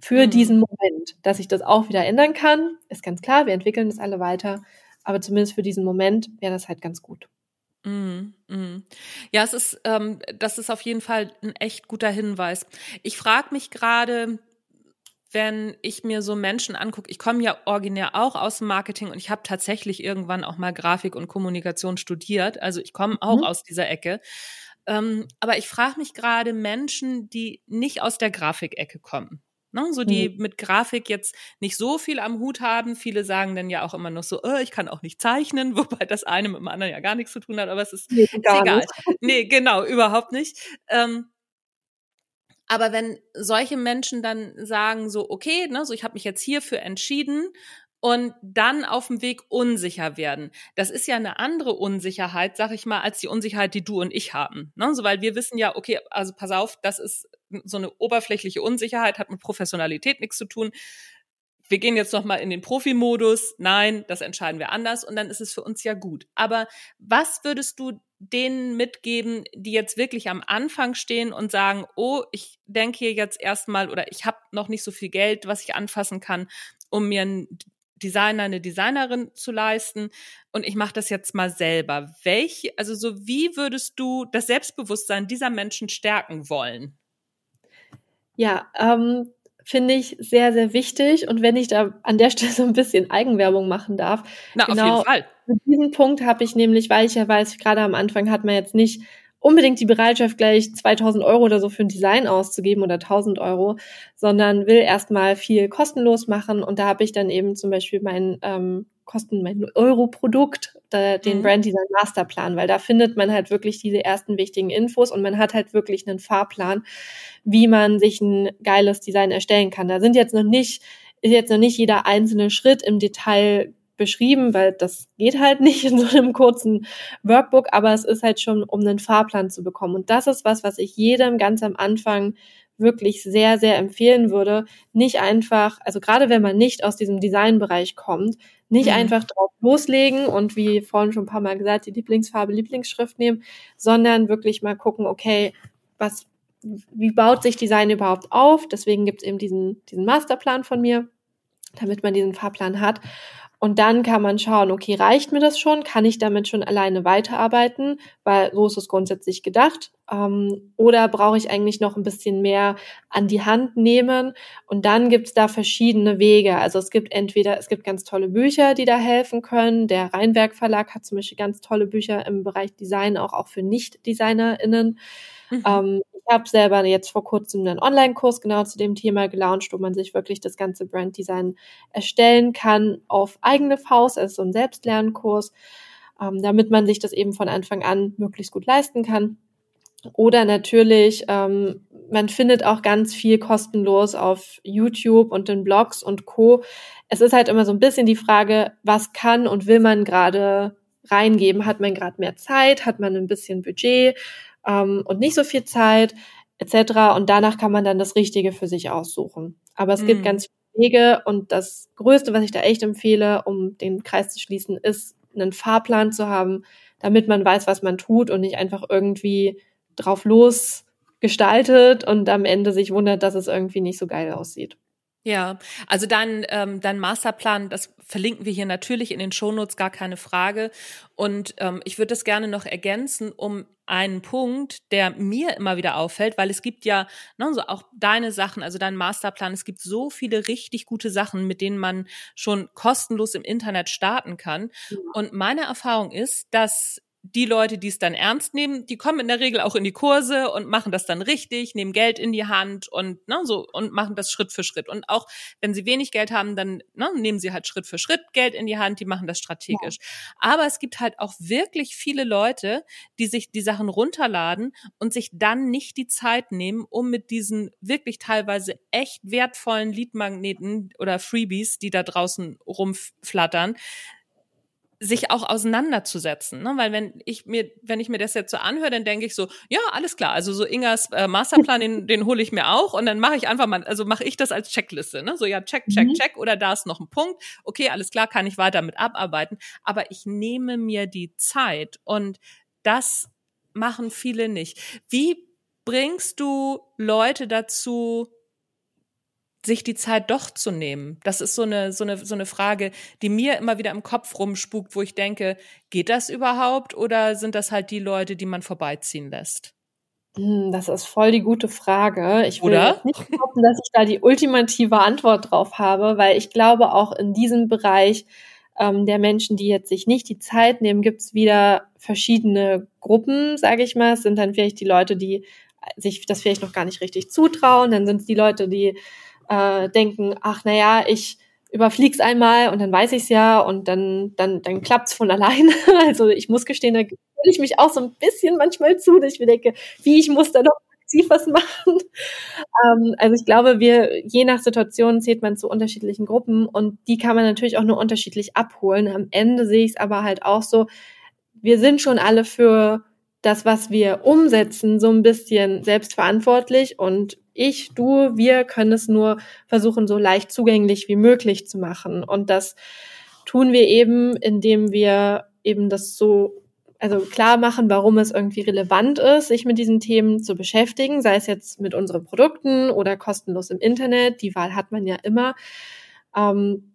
Für mhm. diesen Moment, dass ich das auch wieder ändern kann, ist ganz klar, wir entwickeln das alle weiter, aber zumindest für diesen Moment wäre das halt ganz gut. Mm, mm. Ja, es ist, ähm, das ist auf jeden Fall ein echt guter Hinweis. Ich frage mich gerade, wenn ich mir so Menschen angucke, ich komme ja originär auch aus dem Marketing und ich habe tatsächlich irgendwann auch mal Grafik und Kommunikation studiert. Also ich komme auch mhm. aus dieser Ecke. Ähm, aber ich frage mich gerade Menschen, die nicht aus der Grafikecke kommen. Ne, so die mhm. mit Grafik jetzt nicht so viel am Hut haben. Viele sagen dann ja auch immer noch so, oh, ich kann auch nicht zeichnen, wobei das eine mit dem anderen ja gar nichts zu tun hat, aber es ist, nee, ist egal. Nicht. Nee, genau, überhaupt nicht. Ähm, aber wenn solche Menschen dann sagen so, okay, ne, so ich habe mich jetzt hierfür entschieden und dann auf dem Weg unsicher werden. Das ist ja eine andere Unsicherheit, sag ich mal, als die Unsicherheit, die du und ich haben. Ne? So, weil wir wissen ja, okay, also pass auf, das ist so eine oberflächliche Unsicherheit, hat mit Professionalität nichts zu tun. Wir gehen jetzt noch mal in den Profimodus. Nein, das entscheiden wir anders und dann ist es für uns ja gut. Aber was würdest du denen mitgeben, die jetzt wirklich am Anfang stehen und sagen, oh, ich denke jetzt erstmal oder ich habe noch nicht so viel Geld, was ich anfassen kann, um mir ein Designer, eine Designerin zu leisten und ich mache das jetzt mal selber. Welche, also so wie würdest du das Selbstbewusstsein dieser Menschen stärken wollen? Ja, ähm, finde ich sehr, sehr wichtig. Und wenn ich da an der Stelle so ein bisschen Eigenwerbung machen darf. Na, genau, auf jeden Fall. Mit diesem Punkt habe ich nämlich, weil ich ja weiß, gerade am Anfang hat man jetzt nicht unbedingt die Bereitschaft, gleich 2000 Euro oder so für ein Design auszugeben oder 1000 Euro, sondern will erstmal viel kostenlos machen. Und da habe ich dann eben zum Beispiel mein ähm, Kosten mein Euro-Produkt, den mhm. Brand Design Masterplan, weil da findet man halt wirklich diese ersten wichtigen Infos und man hat halt wirklich einen Fahrplan, wie man sich ein geiles Design erstellen kann. Da sind jetzt noch nicht, ist jetzt noch nicht jeder einzelne Schritt im Detail beschrieben, weil das geht halt nicht in so einem kurzen Workbook, aber es ist halt schon, um einen Fahrplan zu bekommen. Und das ist was, was ich jedem ganz am Anfang wirklich sehr, sehr empfehlen würde, nicht einfach, also gerade wenn man nicht aus diesem Designbereich kommt, nicht mhm. einfach drauf loslegen und wie vorhin schon ein paar Mal gesagt, die Lieblingsfarbe, Lieblingsschrift nehmen, sondern wirklich mal gucken, okay, was, wie baut sich Design überhaupt auf? Deswegen gibt es eben diesen, diesen Masterplan von mir, damit man diesen Fahrplan hat. Und dann kann man schauen, okay, reicht mir das schon? Kann ich damit schon alleine weiterarbeiten? Weil so ist es grundsätzlich gedacht. Ähm, oder brauche ich eigentlich noch ein bisschen mehr an die Hand nehmen? Und dann gibt es da verschiedene Wege. Also es gibt entweder, es gibt ganz tolle Bücher, die da helfen können. Der Rheinwerk Verlag hat zum Beispiel ganz tolle Bücher im Bereich Design, auch, auch für Nicht-DesignerInnen. Mhm. Ähm, ich habe selber jetzt vor kurzem einen Online-Kurs genau zu dem Thema gelauncht, wo man sich wirklich das ganze Branddesign erstellen kann auf eigene Faust, also so ein Selbstlernkurs, ähm, damit man sich das eben von Anfang an möglichst gut leisten kann. Oder natürlich, ähm, man findet auch ganz viel kostenlos auf YouTube und den Blogs und Co. Es ist halt immer so ein bisschen die Frage, was kann und will man gerade reingeben? Hat man gerade mehr Zeit? Hat man ein bisschen Budget? Ähm, und nicht so viel Zeit etc. Und danach kann man dann das Richtige für sich aussuchen. Aber es mhm. gibt ganz viele Wege und das Größte, was ich da echt empfehle, um den Kreis zu schließen, ist, einen Fahrplan zu haben, damit man weiß, was man tut und nicht einfach irgendwie drauf los gestaltet und am Ende sich wundert, dass es irgendwie nicht so geil aussieht. Ja, also dein, ähm, dein Masterplan, das verlinken wir hier natürlich in den Shownotes, gar keine Frage. Und ähm, ich würde das gerne noch ergänzen um einen Punkt, der mir immer wieder auffällt, weil es gibt ja ne, so auch deine Sachen, also dein Masterplan, es gibt so viele richtig gute Sachen, mit denen man schon kostenlos im Internet starten kann. Ja. Und meine Erfahrung ist, dass die Leute, die es dann ernst nehmen, die kommen in der Regel auch in die Kurse und machen das dann richtig, nehmen Geld in die Hand und ne, so und machen das Schritt für Schritt. Und auch wenn sie wenig Geld haben, dann ne, nehmen sie halt Schritt für Schritt Geld in die Hand, die machen das strategisch. Ja. Aber es gibt halt auch wirklich viele Leute, die sich die Sachen runterladen und sich dann nicht die Zeit nehmen, um mit diesen wirklich teilweise echt wertvollen Leadmagneten oder Freebies, die da draußen rumflattern, sich auch auseinanderzusetzen, ne? weil wenn ich mir, wenn ich mir das jetzt so anhöre, dann denke ich so, ja, alles klar, also so Ingers äh, Masterplan, den, den hole ich mir auch und dann mache ich einfach mal, also mache ich das als Checkliste, ne? so ja, check, check, mhm. check oder da ist noch ein Punkt, okay, alles klar, kann ich weiter mit abarbeiten, aber ich nehme mir die Zeit und das machen viele nicht. Wie bringst du Leute dazu, sich die Zeit doch zu nehmen? Das ist so eine, so eine, so eine Frage, die mir immer wieder im Kopf rumspukt, wo ich denke, geht das überhaupt oder sind das halt die Leute, die man vorbeiziehen lässt? Hm, das ist voll die gute Frage. Ich will Oder? nicht hoffen, dass ich da die ultimative Antwort drauf habe, weil ich glaube, auch in diesem Bereich ähm, der Menschen, die jetzt sich nicht die Zeit nehmen, gibt es wieder verschiedene Gruppen, sage ich mal. Es sind dann vielleicht die Leute, die sich das vielleicht noch gar nicht richtig zutrauen. Dann sind es die Leute, die äh, denken, ach naja, ich überflieg's einmal und dann weiß ich's ja und dann, dann, dann klappt's von alleine. Also ich muss gestehen, da stelle ich mich auch so ein bisschen manchmal zu, dass ich mir denke, wie ich muss da noch aktiv was machen. Ähm, also ich glaube, wir, je nach Situation zählt man zu unterschiedlichen Gruppen und die kann man natürlich auch nur unterschiedlich abholen. Am Ende sehe ich es aber halt auch so, wir sind schon alle für das, was wir umsetzen, so ein bisschen selbstverantwortlich und ich, du, wir können es nur versuchen, so leicht zugänglich wie möglich zu machen. Und das tun wir eben, indem wir eben das so also klar machen, warum es irgendwie relevant ist, sich mit diesen Themen zu beschäftigen, sei es jetzt mit unseren Produkten oder kostenlos im Internet. Die Wahl hat man ja immer. Ähm,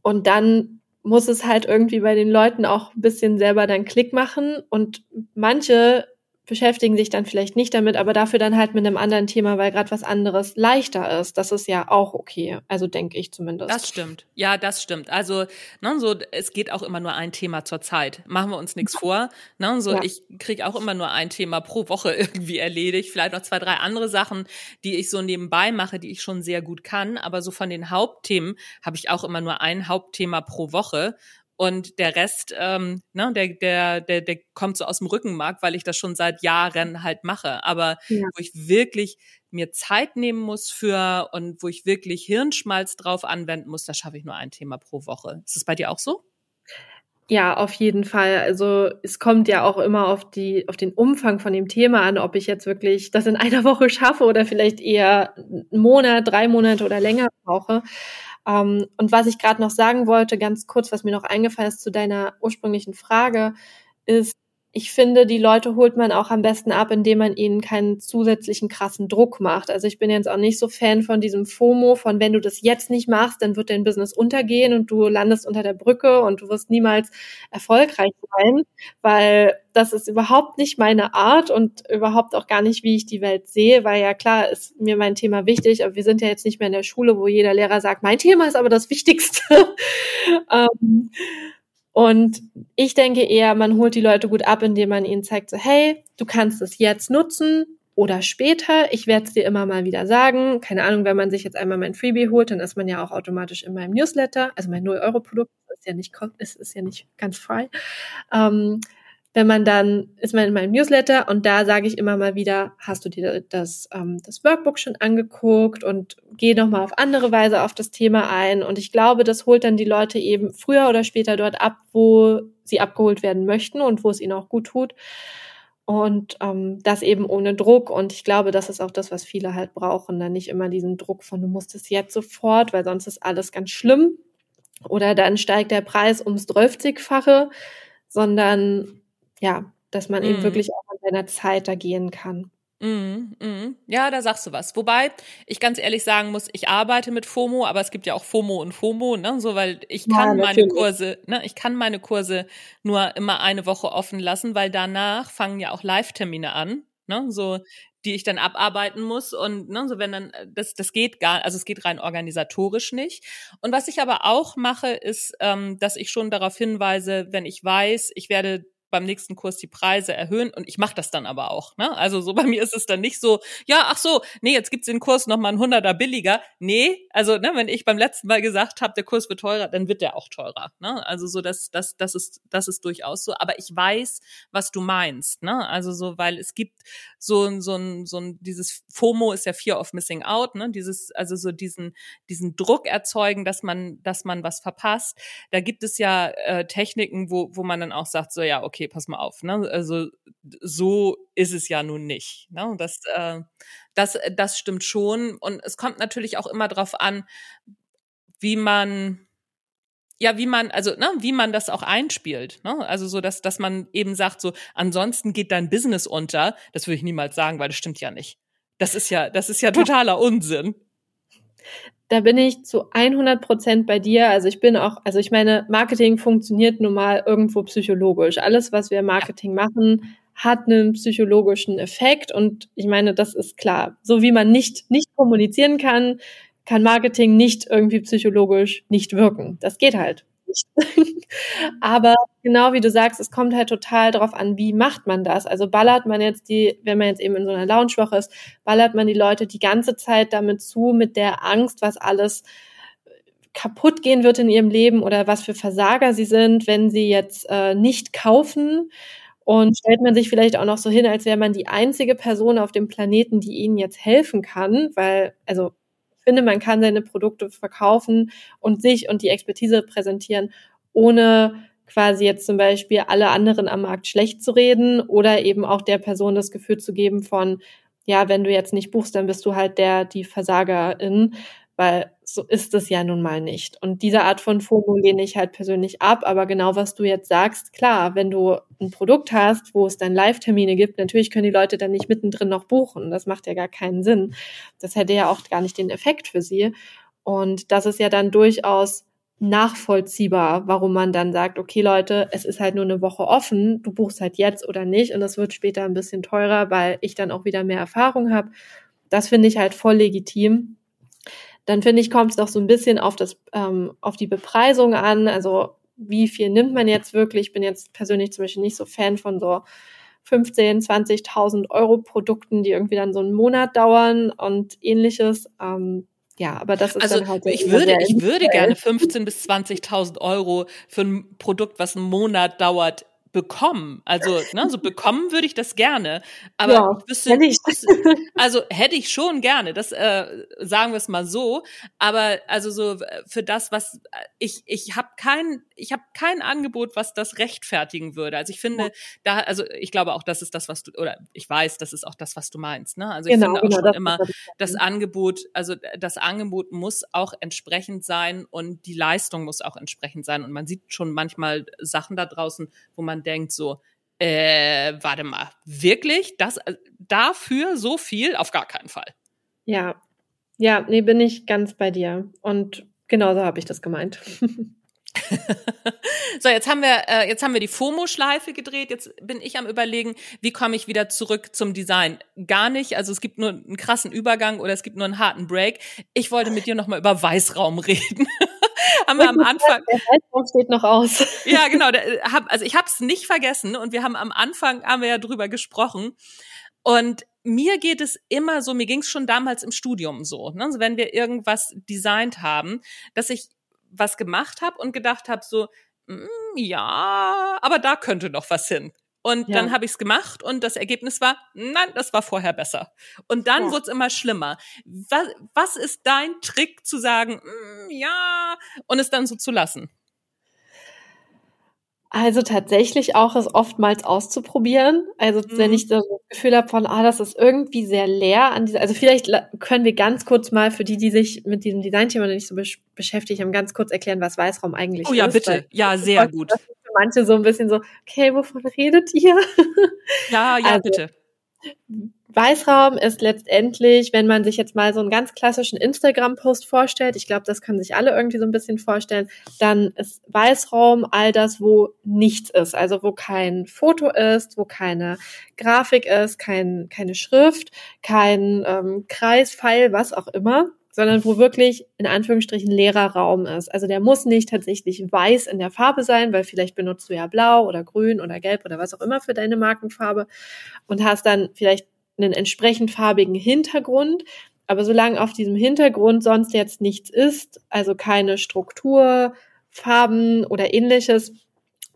und dann muss es halt irgendwie bei den Leuten auch ein bisschen selber dann Klick machen. Und manche beschäftigen sich dann vielleicht nicht damit, aber dafür dann halt mit einem anderen Thema, weil gerade was anderes leichter ist. Das ist ja auch okay. Also denke ich zumindest. Das stimmt. Ja, das stimmt. Also, ne, so, es geht auch immer nur ein Thema zur Zeit. Machen wir uns nichts vor. Ne, so, ja. ich kriege auch immer nur ein Thema pro Woche irgendwie erledigt. Vielleicht noch zwei, drei andere Sachen, die ich so nebenbei mache, die ich schon sehr gut kann. Aber so von den Hauptthemen habe ich auch immer nur ein Hauptthema pro Woche. Und der Rest, ähm, ne, der, der, der, der kommt so aus dem Rückenmark, weil ich das schon seit Jahren halt mache. Aber ja. wo ich wirklich mir Zeit nehmen muss für und wo ich wirklich Hirnschmalz drauf anwenden muss, da schaffe ich nur ein Thema pro Woche. Ist es bei dir auch so? Ja, auf jeden Fall. Also es kommt ja auch immer auf die, auf den Umfang von dem Thema an, ob ich jetzt wirklich das in einer Woche schaffe oder vielleicht eher einen Monat, drei Monate oder länger brauche. Ähm, und was ich gerade noch sagen wollte, ganz kurz, was mir noch eingefallen ist zu deiner ursprünglichen Frage, ist, ich finde, die Leute holt man auch am besten ab, indem man ihnen keinen zusätzlichen krassen Druck macht. Also ich bin jetzt auch nicht so Fan von diesem FOMO, von wenn du das jetzt nicht machst, dann wird dein Business untergehen und du landest unter der Brücke und du wirst niemals erfolgreich sein, weil das ist überhaupt nicht meine Art und überhaupt auch gar nicht, wie ich die Welt sehe, weil ja klar ist mir mein Thema wichtig, aber wir sind ja jetzt nicht mehr in der Schule, wo jeder Lehrer sagt, mein Thema ist aber das Wichtigste. ähm, und ich denke eher, man holt die Leute gut ab, indem man ihnen zeigt, so, hey, du kannst es jetzt nutzen oder später. Ich werde es dir immer mal wieder sagen. Keine Ahnung, wenn man sich jetzt einmal mein Freebie holt, dann ist man ja auch automatisch in meinem Newsletter. Also mein 0-Euro-Produkt ist ja nicht, ist, ist ja nicht ganz frei. Ähm, wenn man dann, ist man in meinem Newsletter und da sage ich immer mal wieder, hast du dir das, ähm, das Workbook schon angeguckt und geh nochmal auf andere Weise auf das Thema ein. Und ich glaube, das holt dann die Leute eben früher oder später dort ab, wo sie abgeholt werden möchten und wo es ihnen auch gut tut. Und ähm, das eben ohne Druck. Und ich glaube, das ist auch das, was viele halt brauchen. Dann nicht immer diesen Druck von, du musst es jetzt sofort, weil sonst ist alles ganz schlimm. Oder dann steigt der Preis ums 12-fache, sondern ja, dass man mm. eben mhm. wirklich auch an seiner Zeit da gehen kann. Mm, mm. Ja, da sagst du was. Wobei ich ganz ehrlich sagen muss, ich arbeite mit FOMO, aber es gibt ja auch FOMO und FOMO, ne? So, weil ich kann ja, meine Kurse, ne, ich kann meine Kurse nur immer eine Woche offen lassen, weil danach fangen ja auch Live-Termine an, ne? So, die ich dann abarbeiten muss und ne, so wenn dann das das geht gar also es geht rein organisatorisch nicht und was ich aber auch mache ist ähm, dass ich schon darauf hinweise wenn ich weiß ich werde beim nächsten Kurs die Preise erhöhen und ich mache das dann aber auch. Ne? Also so bei mir ist es dann nicht so, ja, ach so, nee, jetzt gibt's den Kurs noch mal ein Hunderter billiger. Nee, also ne, wenn ich beim letzten Mal gesagt habe, der Kurs wird teurer, dann wird der auch teurer. Ne? Also so, das, das, das ist, das ist durchaus so. Aber ich weiß, was du meinst. Ne? Also so, weil es gibt so, so ein, so ein, dieses FOMO ist ja Fear of Missing Out, ne? Dieses, also so diesen, diesen Druck erzeugen, dass man, dass man was verpasst. Da gibt es ja äh, Techniken, wo, wo man dann auch sagt, so ja, okay, okay, pass mal auf, ne? Also so ist es ja nun nicht. Ne? Das, äh, das, das stimmt schon. Und es kommt natürlich auch immer darauf an, wie man ja, wie man, also, ne, wie man das auch einspielt, ne? Also so, dass, dass man eben sagt, so, ansonsten geht dein Business unter. Das würde ich niemals sagen, weil das stimmt ja nicht. Das ist ja, das ist ja totaler Unsinn da bin ich zu 100 Prozent bei dir. Also ich bin auch, also ich meine, Marketing funktioniert nun mal irgendwo psychologisch. Alles, was wir Marketing machen, hat einen psychologischen Effekt. Und ich meine, das ist klar. So wie man nicht, nicht kommunizieren kann, kann Marketing nicht irgendwie psychologisch nicht wirken. Das geht halt nicht. Aber genau wie du sagst, es kommt halt total darauf an, wie macht man das. Also ballert man jetzt die, wenn man jetzt eben in so einer Loungewoche ist, ballert man die Leute die ganze Zeit damit zu, mit der Angst, was alles kaputt gehen wird in ihrem Leben oder was für Versager sie sind, wenn sie jetzt äh, nicht kaufen. Und stellt man sich vielleicht auch noch so hin, als wäre man die einzige Person auf dem Planeten, die ihnen jetzt helfen kann, weil, also finde, man kann seine Produkte verkaufen und sich und die Expertise präsentieren, ohne quasi jetzt zum Beispiel alle anderen am Markt schlecht zu reden oder eben auch der Person das Gefühl zu geben von, ja, wenn du jetzt nicht buchst, dann bist du halt der, die Versagerin, weil so ist es ja nun mal nicht. Und diese Art von FOMO lehne ich halt persönlich ab, aber genau was du jetzt sagst, klar, wenn du ein Produkt hast, wo es dann Live-Termine gibt, natürlich können die Leute dann nicht mittendrin noch buchen. Das macht ja gar keinen Sinn. Das hätte ja auch gar nicht den Effekt für sie. Und das ist ja dann durchaus nachvollziehbar, warum man dann sagt, okay Leute, es ist halt nur eine Woche offen, du buchst halt jetzt oder nicht und das wird später ein bisschen teurer, weil ich dann auch wieder mehr Erfahrung habe. Das finde ich halt voll legitim. Dann finde ich, kommt es doch so ein bisschen auf das, ähm, auf die Bepreisung an. Also wie viel nimmt man jetzt wirklich? Ich bin jetzt persönlich zum Beispiel nicht so Fan von so 15, 20.000 Euro Produkten, die irgendwie dann so einen Monat dauern und ähnliches. Ähm, ja, aber das ist also dann halt ich würde, ich würde gerne 15 bis 20.000 Euro für ein Produkt, was einen Monat dauert, bekommen. Also, ne, so bekommen würde ich das gerne. Aber ja, ich wüsste, hätte ich. also hätte ich schon gerne. Das äh, sagen wir es mal so. Aber also so für das, was ich ich habe kein ich habe kein Angebot, was das rechtfertigen würde. Also ich finde, ja. da also ich glaube auch, das ist das, was du oder ich weiß, das ist auch das, was du meinst. Ne? Also ich genau, finde auch genau, schon das, immer das Angebot. Also das Angebot muss auch entsprechend sein und die Leistung muss auch entsprechend sein. Und man sieht schon manchmal Sachen da draußen, wo man denkt so, äh, warte mal, wirklich? Das, äh, dafür so viel? Auf gar keinen Fall. Ja. Ja, nee, bin ich ganz bei dir. Und genauso habe ich das gemeint. so, jetzt haben wir, äh, jetzt haben wir die FOMO-Schleife gedreht. Jetzt bin ich am überlegen, wie komme ich wieder zurück zum Design? Gar nicht. Also es gibt nur einen krassen Übergang oder es gibt nur einen harten Break. Ich wollte mit dir nochmal über Weißraum reden haben wir am Anfang. Der Weißraum steht noch aus. Ja, genau. Der, hab, also ich habe es nicht vergessen und wir haben am Anfang haben wir ja drüber gesprochen. Und mir geht es immer so, mir ging es schon damals im Studium so, ne? also wenn wir irgendwas designt haben, dass ich was gemacht habe und gedacht habe so, mm, ja, aber da könnte noch was hin. Und ja. dann habe ich es gemacht und das Ergebnis war, nein, das war vorher besser. Und dann ja. wurde es immer schlimmer. Was, was ist dein Trick zu sagen, mm, ja, und es dann so zu lassen? Also tatsächlich auch es oftmals auszuprobieren. Also mhm. wenn ich das Gefühl habe von, ah, das ist irgendwie sehr leer an dieser, also vielleicht können wir ganz kurz mal für die, die sich mit diesem Designthema nicht so beschäftigt haben, ganz kurz erklären, was Weißraum eigentlich ist. Oh ja, ist, bitte. Ja, sehr gut manche so ein bisschen so, okay, wovon redet ihr? Ja, ja, also, bitte. Weißraum ist letztendlich, wenn man sich jetzt mal so einen ganz klassischen Instagram-Post vorstellt, ich glaube, das können sich alle irgendwie so ein bisschen vorstellen, dann ist Weißraum all das, wo nichts ist, also wo kein Foto ist, wo keine Grafik ist, kein, keine Schrift, kein ähm, Kreis, Pfeil, was auch immer sondern wo wirklich in Anführungsstrichen leerer Raum ist. Also der muss nicht tatsächlich weiß in der Farbe sein, weil vielleicht benutzt du ja blau oder grün oder gelb oder was auch immer für deine Markenfarbe und hast dann vielleicht einen entsprechend farbigen Hintergrund. Aber solange auf diesem Hintergrund sonst jetzt nichts ist, also keine Struktur, Farben oder ähnliches,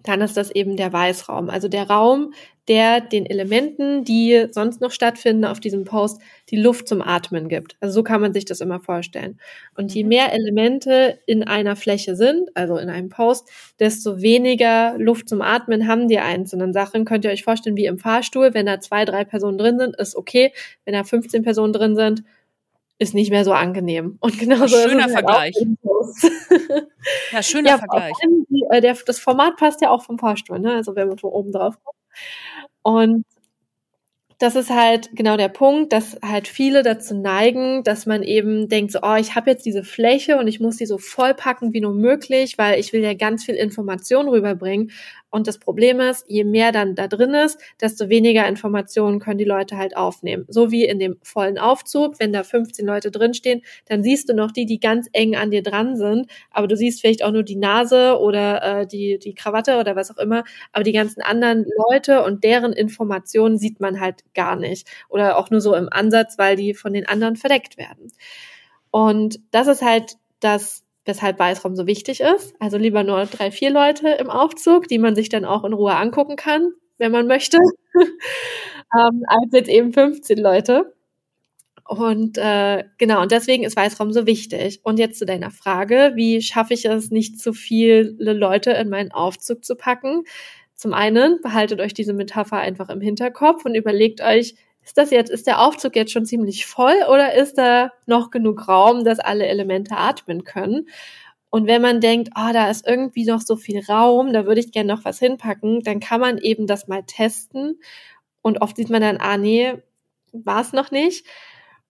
dann ist das eben der Weißraum. Also der Raum, der den Elementen, die sonst noch stattfinden auf diesem Post, die Luft zum Atmen gibt. Also so kann man sich das immer vorstellen. Und je mhm. mehr Elemente in einer Fläche sind, also in einem Post, desto weniger Luft zum Atmen haben die einzelnen Sachen. Könnt ihr euch vorstellen, wie im Fahrstuhl, wenn da zwei, drei Personen drin sind, ist okay. Wenn da 15 Personen drin sind, ist nicht mehr so angenehm. Und genauso schöner halt Vergleich. ja, schöner ja, Vergleich. Die, äh, der, das Format passt ja auch vom Fahrstuhl, ne? Also wenn man von oben drauf kommt. Und das ist halt genau der Punkt, dass halt viele dazu neigen, dass man eben denkt, so, oh, ich habe jetzt diese Fläche und ich muss die so vollpacken wie nur möglich, weil ich will ja ganz viel Information rüberbringen. Und das Problem ist, je mehr dann da drin ist, desto weniger Informationen können die Leute halt aufnehmen. So wie in dem vollen Aufzug, wenn da 15 Leute drinstehen, dann siehst du noch die, die ganz eng an dir dran sind, aber du siehst vielleicht auch nur die Nase oder äh, die, die Krawatte oder was auch immer, aber die ganzen anderen Leute und deren Informationen sieht man halt gar nicht oder auch nur so im Ansatz, weil die von den anderen verdeckt werden. Und das ist halt das weshalb Weißraum so wichtig ist. Also lieber nur drei, vier Leute im Aufzug, die man sich dann auch in Ruhe angucken kann, wenn man möchte, ähm, als jetzt eben 15 Leute. Und äh, genau, und deswegen ist Weißraum so wichtig. Und jetzt zu deiner Frage, wie schaffe ich es, nicht zu viele Leute in meinen Aufzug zu packen? Zum einen, behaltet euch diese Metapher einfach im Hinterkopf und überlegt euch, ist das jetzt, ist der Aufzug jetzt schon ziemlich voll oder ist da noch genug Raum, dass alle Elemente atmen können? Und wenn man denkt, ah, oh, da ist irgendwie noch so viel Raum, da würde ich gerne noch was hinpacken, dann kann man eben das mal testen. Und oft sieht man dann, ah, nee, war es noch nicht.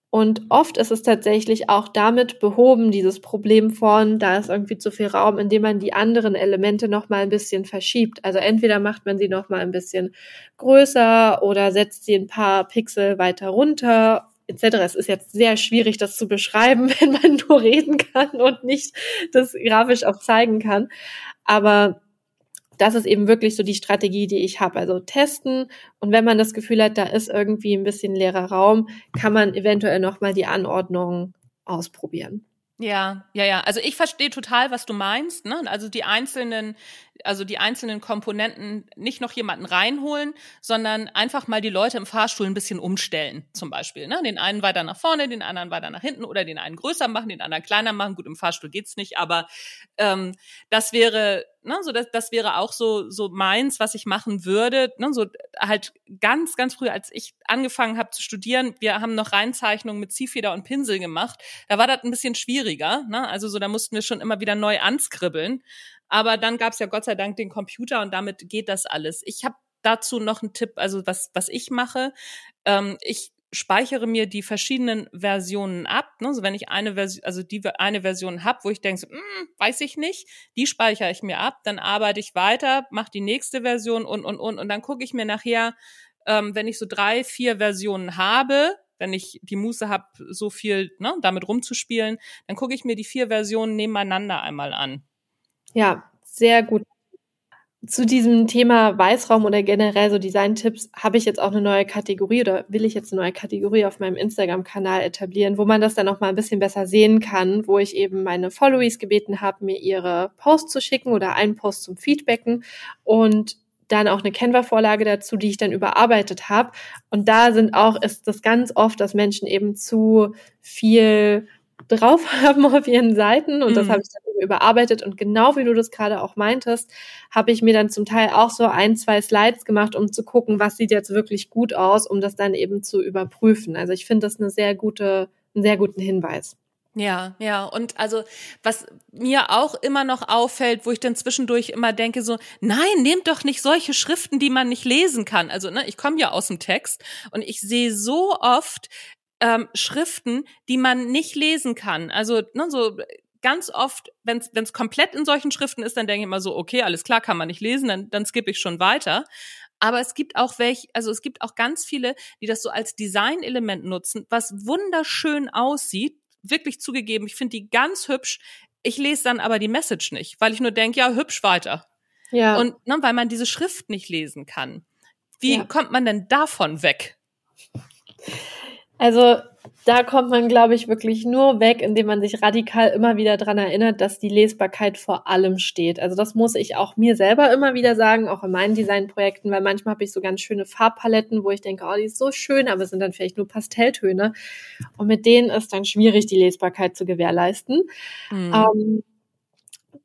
Und oft ist es tatsächlich auch damit behoben, dieses Problem von, da ist irgendwie zu viel Raum, indem man die anderen Elemente noch mal ein bisschen verschiebt. Also entweder macht man sie noch mal ein bisschen größer oder setzt sie ein paar Pixel weiter runter etc. Es ist jetzt sehr schwierig, das zu beschreiben, wenn man nur reden kann und nicht das grafisch auch zeigen kann. Aber das ist eben wirklich so die Strategie, die ich habe. Also testen und wenn man das Gefühl hat, da ist irgendwie ein bisschen leerer Raum, kann man eventuell nochmal die Anordnung ausprobieren. Ja, ja, ja. Also ich verstehe total, was du meinst. Ne? Also die einzelnen, also die einzelnen Komponenten nicht noch jemanden reinholen, sondern einfach mal die Leute im Fahrstuhl ein bisschen umstellen, zum Beispiel. Ne? Den einen weiter nach vorne, den anderen weiter nach hinten oder den einen größer machen, den anderen kleiner machen. Gut, im Fahrstuhl geht's nicht, aber ähm, das wäre, ne, so das, das wäre auch so so meins, was ich machen würde. Ne? So halt ganz, ganz früh, als ich angefangen habe zu studieren, wir haben noch Reinzeichnungen mit Ziehfeder und Pinsel gemacht. Da war das ein bisschen schwieriger. Ne? Also so, da mussten wir schon immer wieder neu anskribbeln. Aber dann gab es ja Gott sei Dank den Computer und damit geht das alles. Ich habe dazu noch einen Tipp, also was, was ich mache. Ähm, ich speichere mir die verschiedenen Versionen ab. Ne? So wenn ich eine Version, also die eine Version habe, wo ich denke, so, hm, weiß ich nicht, die speichere ich mir ab, dann arbeite ich weiter, mache die nächste Version und und und und dann gucke ich mir nachher, ähm, wenn ich so drei, vier Versionen habe, wenn ich die Muße habe, so viel ne, damit rumzuspielen, dann gucke ich mir die vier Versionen nebeneinander einmal an. Ja, sehr gut. Zu diesem Thema Weißraum oder generell so Design-Tipps habe ich jetzt auch eine neue Kategorie oder will ich jetzt eine neue Kategorie auf meinem Instagram-Kanal etablieren, wo man das dann auch mal ein bisschen besser sehen kann, wo ich eben meine Followees gebeten habe, mir ihre Posts zu schicken oder einen Post zum Feedbacken und dann auch eine Canva-Vorlage dazu, die ich dann überarbeitet habe. Und da sind auch, ist das ganz oft, dass Menschen eben zu viel drauf haben auf ihren Seiten und mhm. das habe ich dann überarbeitet und genau wie du das gerade auch meintest, habe ich mir dann zum Teil auch so ein, zwei Slides gemacht, um zu gucken, was sieht jetzt wirklich gut aus, um das dann eben zu überprüfen. Also ich finde das eine sehr gute, einen sehr guten Hinweis. Ja, ja. Und also, was mir auch immer noch auffällt, wo ich dann zwischendurch immer denke, so, nein, nehmt doch nicht solche Schriften, die man nicht lesen kann. Also, ne, ich komme ja aus dem Text und ich sehe so oft ähm, Schriften, die man nicht lesen kann. Also, ne, so ganz oft, wenn es komplett in solchen Schriften ist, dann denke ich immer so, okay, alles klar, kann man nicht lesen, dann, dann skippe ich schon weiter. Aber es gibt auch welche, also es gibt auch ganz viele, die das so als Designelement nutzen, was wunderschön aussieht. Wirklich zugegeben, ich finde die ganz hübsch. Ich lese dann aber die Message nicht, weil ich nur denke, ja, hübsch weiter. Ja. Und ne, weil man diese Schrift nicht lesen kann. Wie ja. kommt man denn davon weg? Also da kommt man, glaube ich, wirklich nur weg, indem man sich radikal immer wieder dran erinnert, dass die Lesbarkeit vor allem steht. Also das muss ich auch mir selber immer wieder sagen, auch in meinen Designprojekten, weil manchmal habe ich so ganz schöne Farbpaletten, wo ich denke, oh, die ist so schön, aber es sind dann vielleicht nur Pastelltöne. Und mit denen ist dann schwierig, die Lesbarkeit zu gewährleisten. Mhm. Ähm,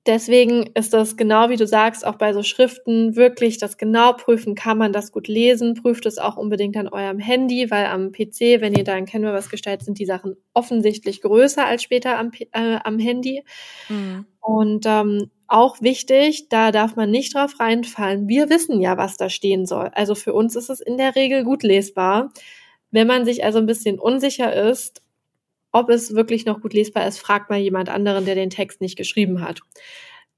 Deswegen ist das genau wie du sagst, auch bei so Schriften wirklich das genau prüfen, kann man das gut lesen, prüft es auch unbedingt an eurem Handy, weil am PC, wenn ihr da in Canva was gestaltet, sind die Sachen offensichtlich größer als später am, äh, am Handy. Mhm. Und ähm, auch wichtig, da darf man nicht drauf reinfallen. Wir wissen ja, was da stehen soll. Also für uns ist es in der Regel gut lesbar. Wenn man sich also ein bisschen unsicher ist, ob es wirklich noch gut lesbar ist, fragt mal jemand anderen, der den Text nicht geschrieben hat.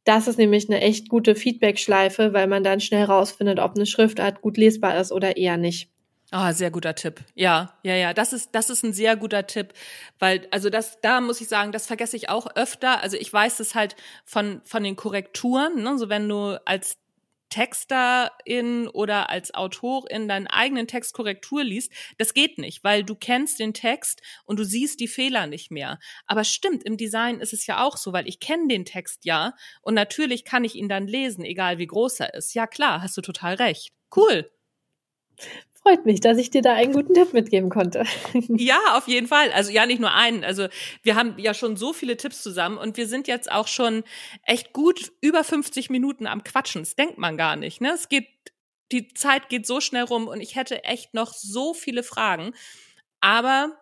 Das ist nämlich eine echt gute Feedback-Schleife, weil man dann schnell rausfindet, ob eine Schriftart gut lesbar ist oder eher nicht. Ah, sehr guter Tipp. Ja, ja, ja. Das ist, das ist ein sehr guter Tipp, weil, also das, da muss ich sagen, das vergesse ich auch öfter. Also ich weiß es halt von, von den Korrekturen, ne? So wenn du als Texterin oder als Autorin deinen eigenen Text Korrektur liest, das geht nicht, weil du kennst den Text und du siehst die Fehler nicht mehr. Aber stimmt, im Design ist es ja auch so, weil ich kenne den Text ja und natürlich kann ich ihn dann lesen, egal wie groß er ist. Ja klar, hast du total recht. Cool freut mich, dass ich dir da einen guten Tipp mitgeben konnte. Ja, auf jeden Fall. Also ja, nicht nur einen. Also wir haben ja schon so viele Tipps zusammen und wir sind jetzt auch schon echt gut über 50 Minuten am Quatschen. Das denkt man gar nicht. Ne? Es geht, die Zeit geht so schnell rum und ich hätte echt noch so viele Fragen. Aber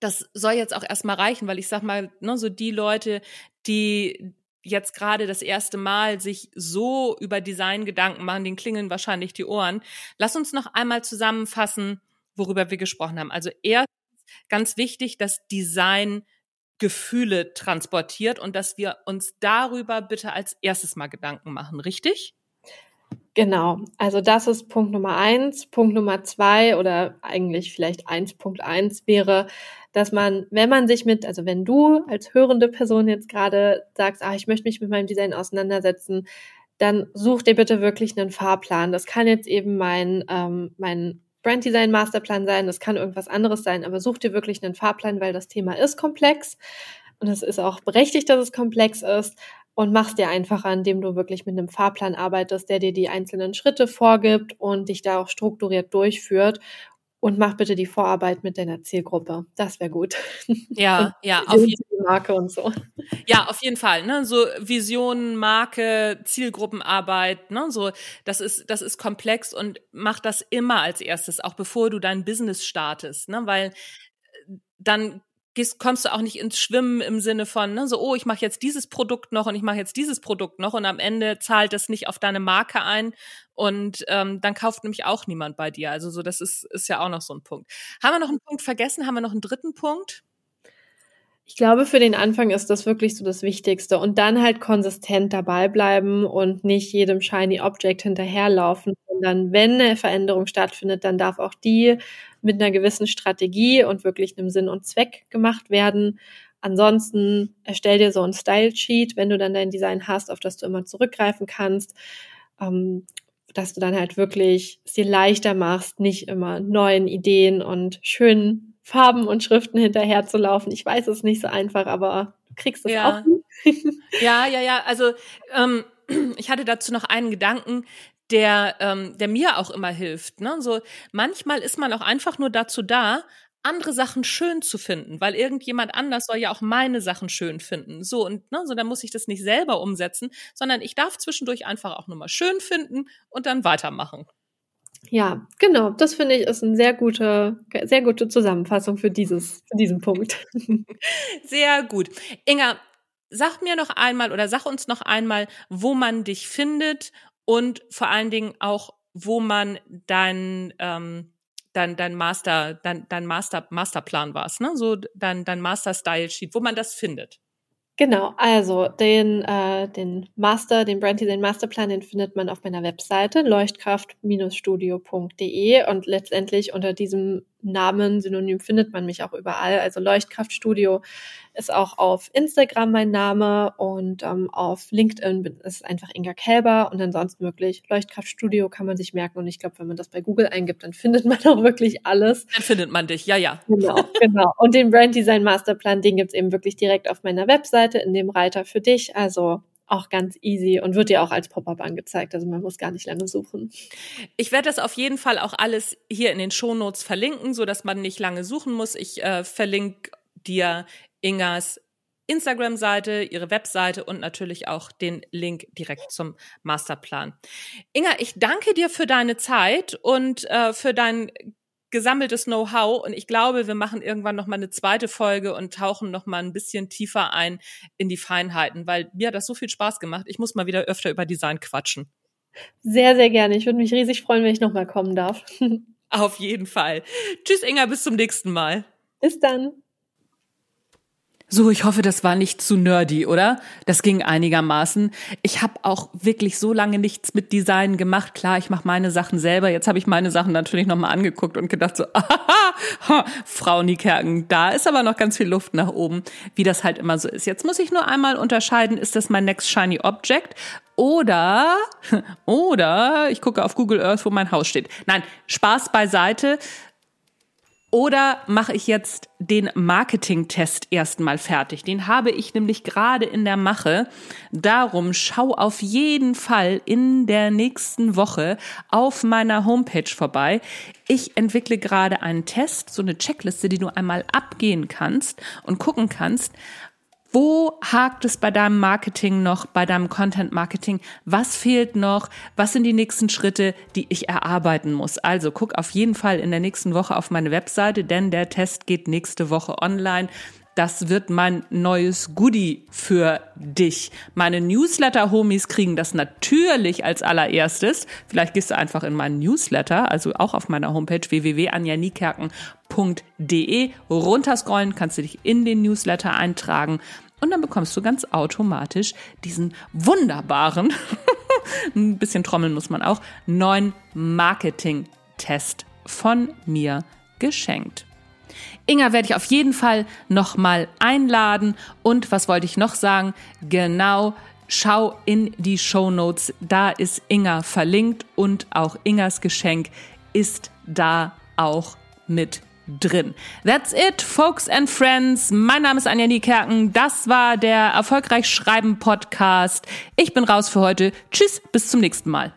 das soll jetzt auch erstmal reichen, weil ich sag mal, ne, so die Leute, die jetzt gerade das erste Mal sich so über Design Gedanken machen, den klingeln wahrscheinlich die Ohren. Lass uns noch einmal zusammenfassen, worüber wir gesprochen haben. Also erstens ganz wichtig, dass Design Gefühle transportiert und dass wir uns darüber bitte als erstes mal Gedanken machen, richtig? Genau, also das ist Punkt Nummer eins. Punkt Nummer zwei oder eigentlich vielleicht eins Punkt eins wäre, dass man, wenn man sich mit, also wenn du als hörende Person jetzt gerade sagst, ah, ich möchte mich mit meinem Design auseinandersetzen, dann such dir bitte wirklich einen Fahrplan. Das kann jetzt eben mein, ähm, mein Brand Design Masterplan sein, das kann irgendwas anderes sein, aber such dir wirklich einen Fahrplan, weil das Thema ist komplex und es ist auch berechtigt, dass es komplex ist und machst dir einfacher, indem du wirklich mit einem Fahrplan arbeitest, der dir die einzelnen Schritte vorgibt und dich da auch strukturiert durchführt. Und mach bitte die Vorarbeit mit deiner Zielgruppe. Das wäre gut. Ja, ja, auf jeden Fall. Marke und so. Ja, auf jeden Fall. Ne? So Vision, Marke, Zielgruppenarbeit, ne? so das ist das ist komplex und mach das immer als erstes, auch bevor du dein Business startest, ne? Weil äh, dann gehst, kommst du auch nicht ins Schwimmen im Sinne von, ne, so, oh, ich mache jetzt dieses Produkt noch und ich mache jetzt dieses Produkt noch und am Ende zahlt das nicht auf deine Marke ein und ähm, dann kauft nämlich auch niemand bei dir. Also so, das ist, ist ja auch noch so ein Punkt. Haben wir noch einen Punkt vergessen? Haben wir noch einen dritten Punkt? Ich glaube, für den Anfang ist das wirklich so das Wichtigste. Und dann halt konsistent dabei bleiben und nicht jedem Shiny Object hinterherlaufen, sondern wenn eine Veränderung stattfindet, dann darf auch die mit einer gewissen Strategie und wirklich einem Sinn und Zweck gemacht werden. Ansonsten erstell dir so ein Style Sheet, wenn du dann dein Design hast, auf das du immer zurückgreifen kannst, ähm, dass du dann halt wirklich es dir leichter machst, nicht immer neuen Ideen und schönen Farben und Schriften hinterher zu laufen. Ich weiß es nicht so einfach, aber du kriegst es ja. auch. ja, ja, ja. Also ähm, ich hatte dazu noch einen Gedanken, der, ähm, der mir auch immer hilft. Ne? So manchmal ist man auch einfach nur dazu da, andere Sachen schön zu finden, weil irgendjemand anders soll ja auch meine Sachen schön finden. So und ne, so dann muss ich das nicht selber umsetzen, sondern ich darf zwischendurch einfach auch nur mal schön finden und dann weitermachen. Ja, genau. Das finde ich ist eine sehr gute, sehr gute Zusammenfassung für dieses, für diesen Punkt. Sehr gut. Inga, sag mir noch einmal oder sag uns noch einmal, wo man dich findet und vor allen Dingen auch, wo man dein, ähm, dein, dein Master, dein, dein Master, Masterplan war, ne? So dein, dein Master Style Sheet, wo man das findet. Genau, also den, äh, den Master, den Brand Design Masterplan, den findet man auf meiner Webseite leuchtkraft-studio.de und letztendlich unter diesem Namen, Synonym findet man mich auch überall. Also Leuchtkraftstudio ist auch auf Instagram mein Name und ähm, auf LinkedIn ist einfach Inga Kälber und ansonsten wirklich Leuchtkraftstudio kann man sich merken und ich glaube, wenn man das bei Google eingibt, dann findet man auch wirklich alles. Dann findet man dich, ja, ja. Genau, genau. Und den Brand Design Masterplan, den gibt's eben wirklich direkt auf meiner Webseite in dem Reiter für dich. Also auch ganz easy und wird dir auch als Pop-up angezeigt. Also man muss gar nicht lange suchen. Ich werde das auf jeden Fall auch alles hier in den Shownotes verlinken, so dass man nicht lange suchen muss. Ich äh, verlinke dir Ingas Instagram-Seite, ihre Webseite und natürlich auch den Link direkt zum Masterplan. Inga, ich danke dir für deine Zeit und äh, für dein gesammeltes Know-how und ich glaube, wir machen irgendwann noch mal eine zweite Folge und tauchen noch mal ein bisschen tiefer ein in die Feinheiten, weil mir hat das so viel Spaß gemacht. Ich muss mal wieder öfter über Design quatschen. Sehr, sehr gerne. Ich würde mich riesig freuen, wenn ich noch mal kommen darf. Auf jeden Fall. Tschüss, Inga, bis zum nächsten Mal. Bis dann. So, ich hoffe, das war nicht zu nerdy, oder? Das ging einigermaßen. Ich habe auch wirklich so lange nichts mit Design gemacht. Klar, ich mache meine Sachen selber. Jetzt habe ich meine Sachen natürlich nochmal angeguckt und gedacht so, aha, Frau Niekerken, da ist aber noch ganz viel Luft nach oben, wie das halt immer so ist. Jetzt muss ich nur einmal unterscheiden, ist das mein Next Shiny Object oder, oder ich gucke auf Google Earth, wo mein Haus steht. Nein, Spaß beiseite. Oder mache ich jetzt den Marketing-Test erstmal fertig? Den habe ich nämlich gerade in der Mache. Darum schau auf jeden Fall in der nächsten Woche auf meiner Homepage vorbei. Ich entwickle gerade einen Test, so eine Checkliste, die du einmal abgehen kannst und gucken kannst, wo hakt es bei deinem Marketing noch, bei deinem Content Marketing? Was fehlt noch? Was sind die nächsten Schritte, die ich erarbeiten muss? Also guck auf jeden Fall in der nächsten Woche auf meine Webseite, denn der Test geht nächste Woche online. Das wird mein neues Goodie für dich. Meine Newsletter-Homies kriegen das natürlich als allererstes. Vielleicht gehst du einfach in meinen Newsletter, also auch auf meiner Homepage www.anjanikerken.de runterscrollen, kannst du dich in den Newsletter eintragen und dann bekommst du ganz automatisch diesen wunderbaren, ein bisschen trommeln muss man auch, neuen Marketing-Test von mir geschenkt. Inga werde ich auf jeden Fall nochmal einladen. Und was wollte ich noch sagen? Genau, schau in die Show Notes. Da ist Inga verlinkt und auch Ingas Geschenk ist da auch mit drin. That's it, folks and friends. Mein Name ist Anja Niekerken. Das war der Erfolgreich Schreiben Podcast. Ich bin raus für heute. Tschüss, bis zum nächsten Mal.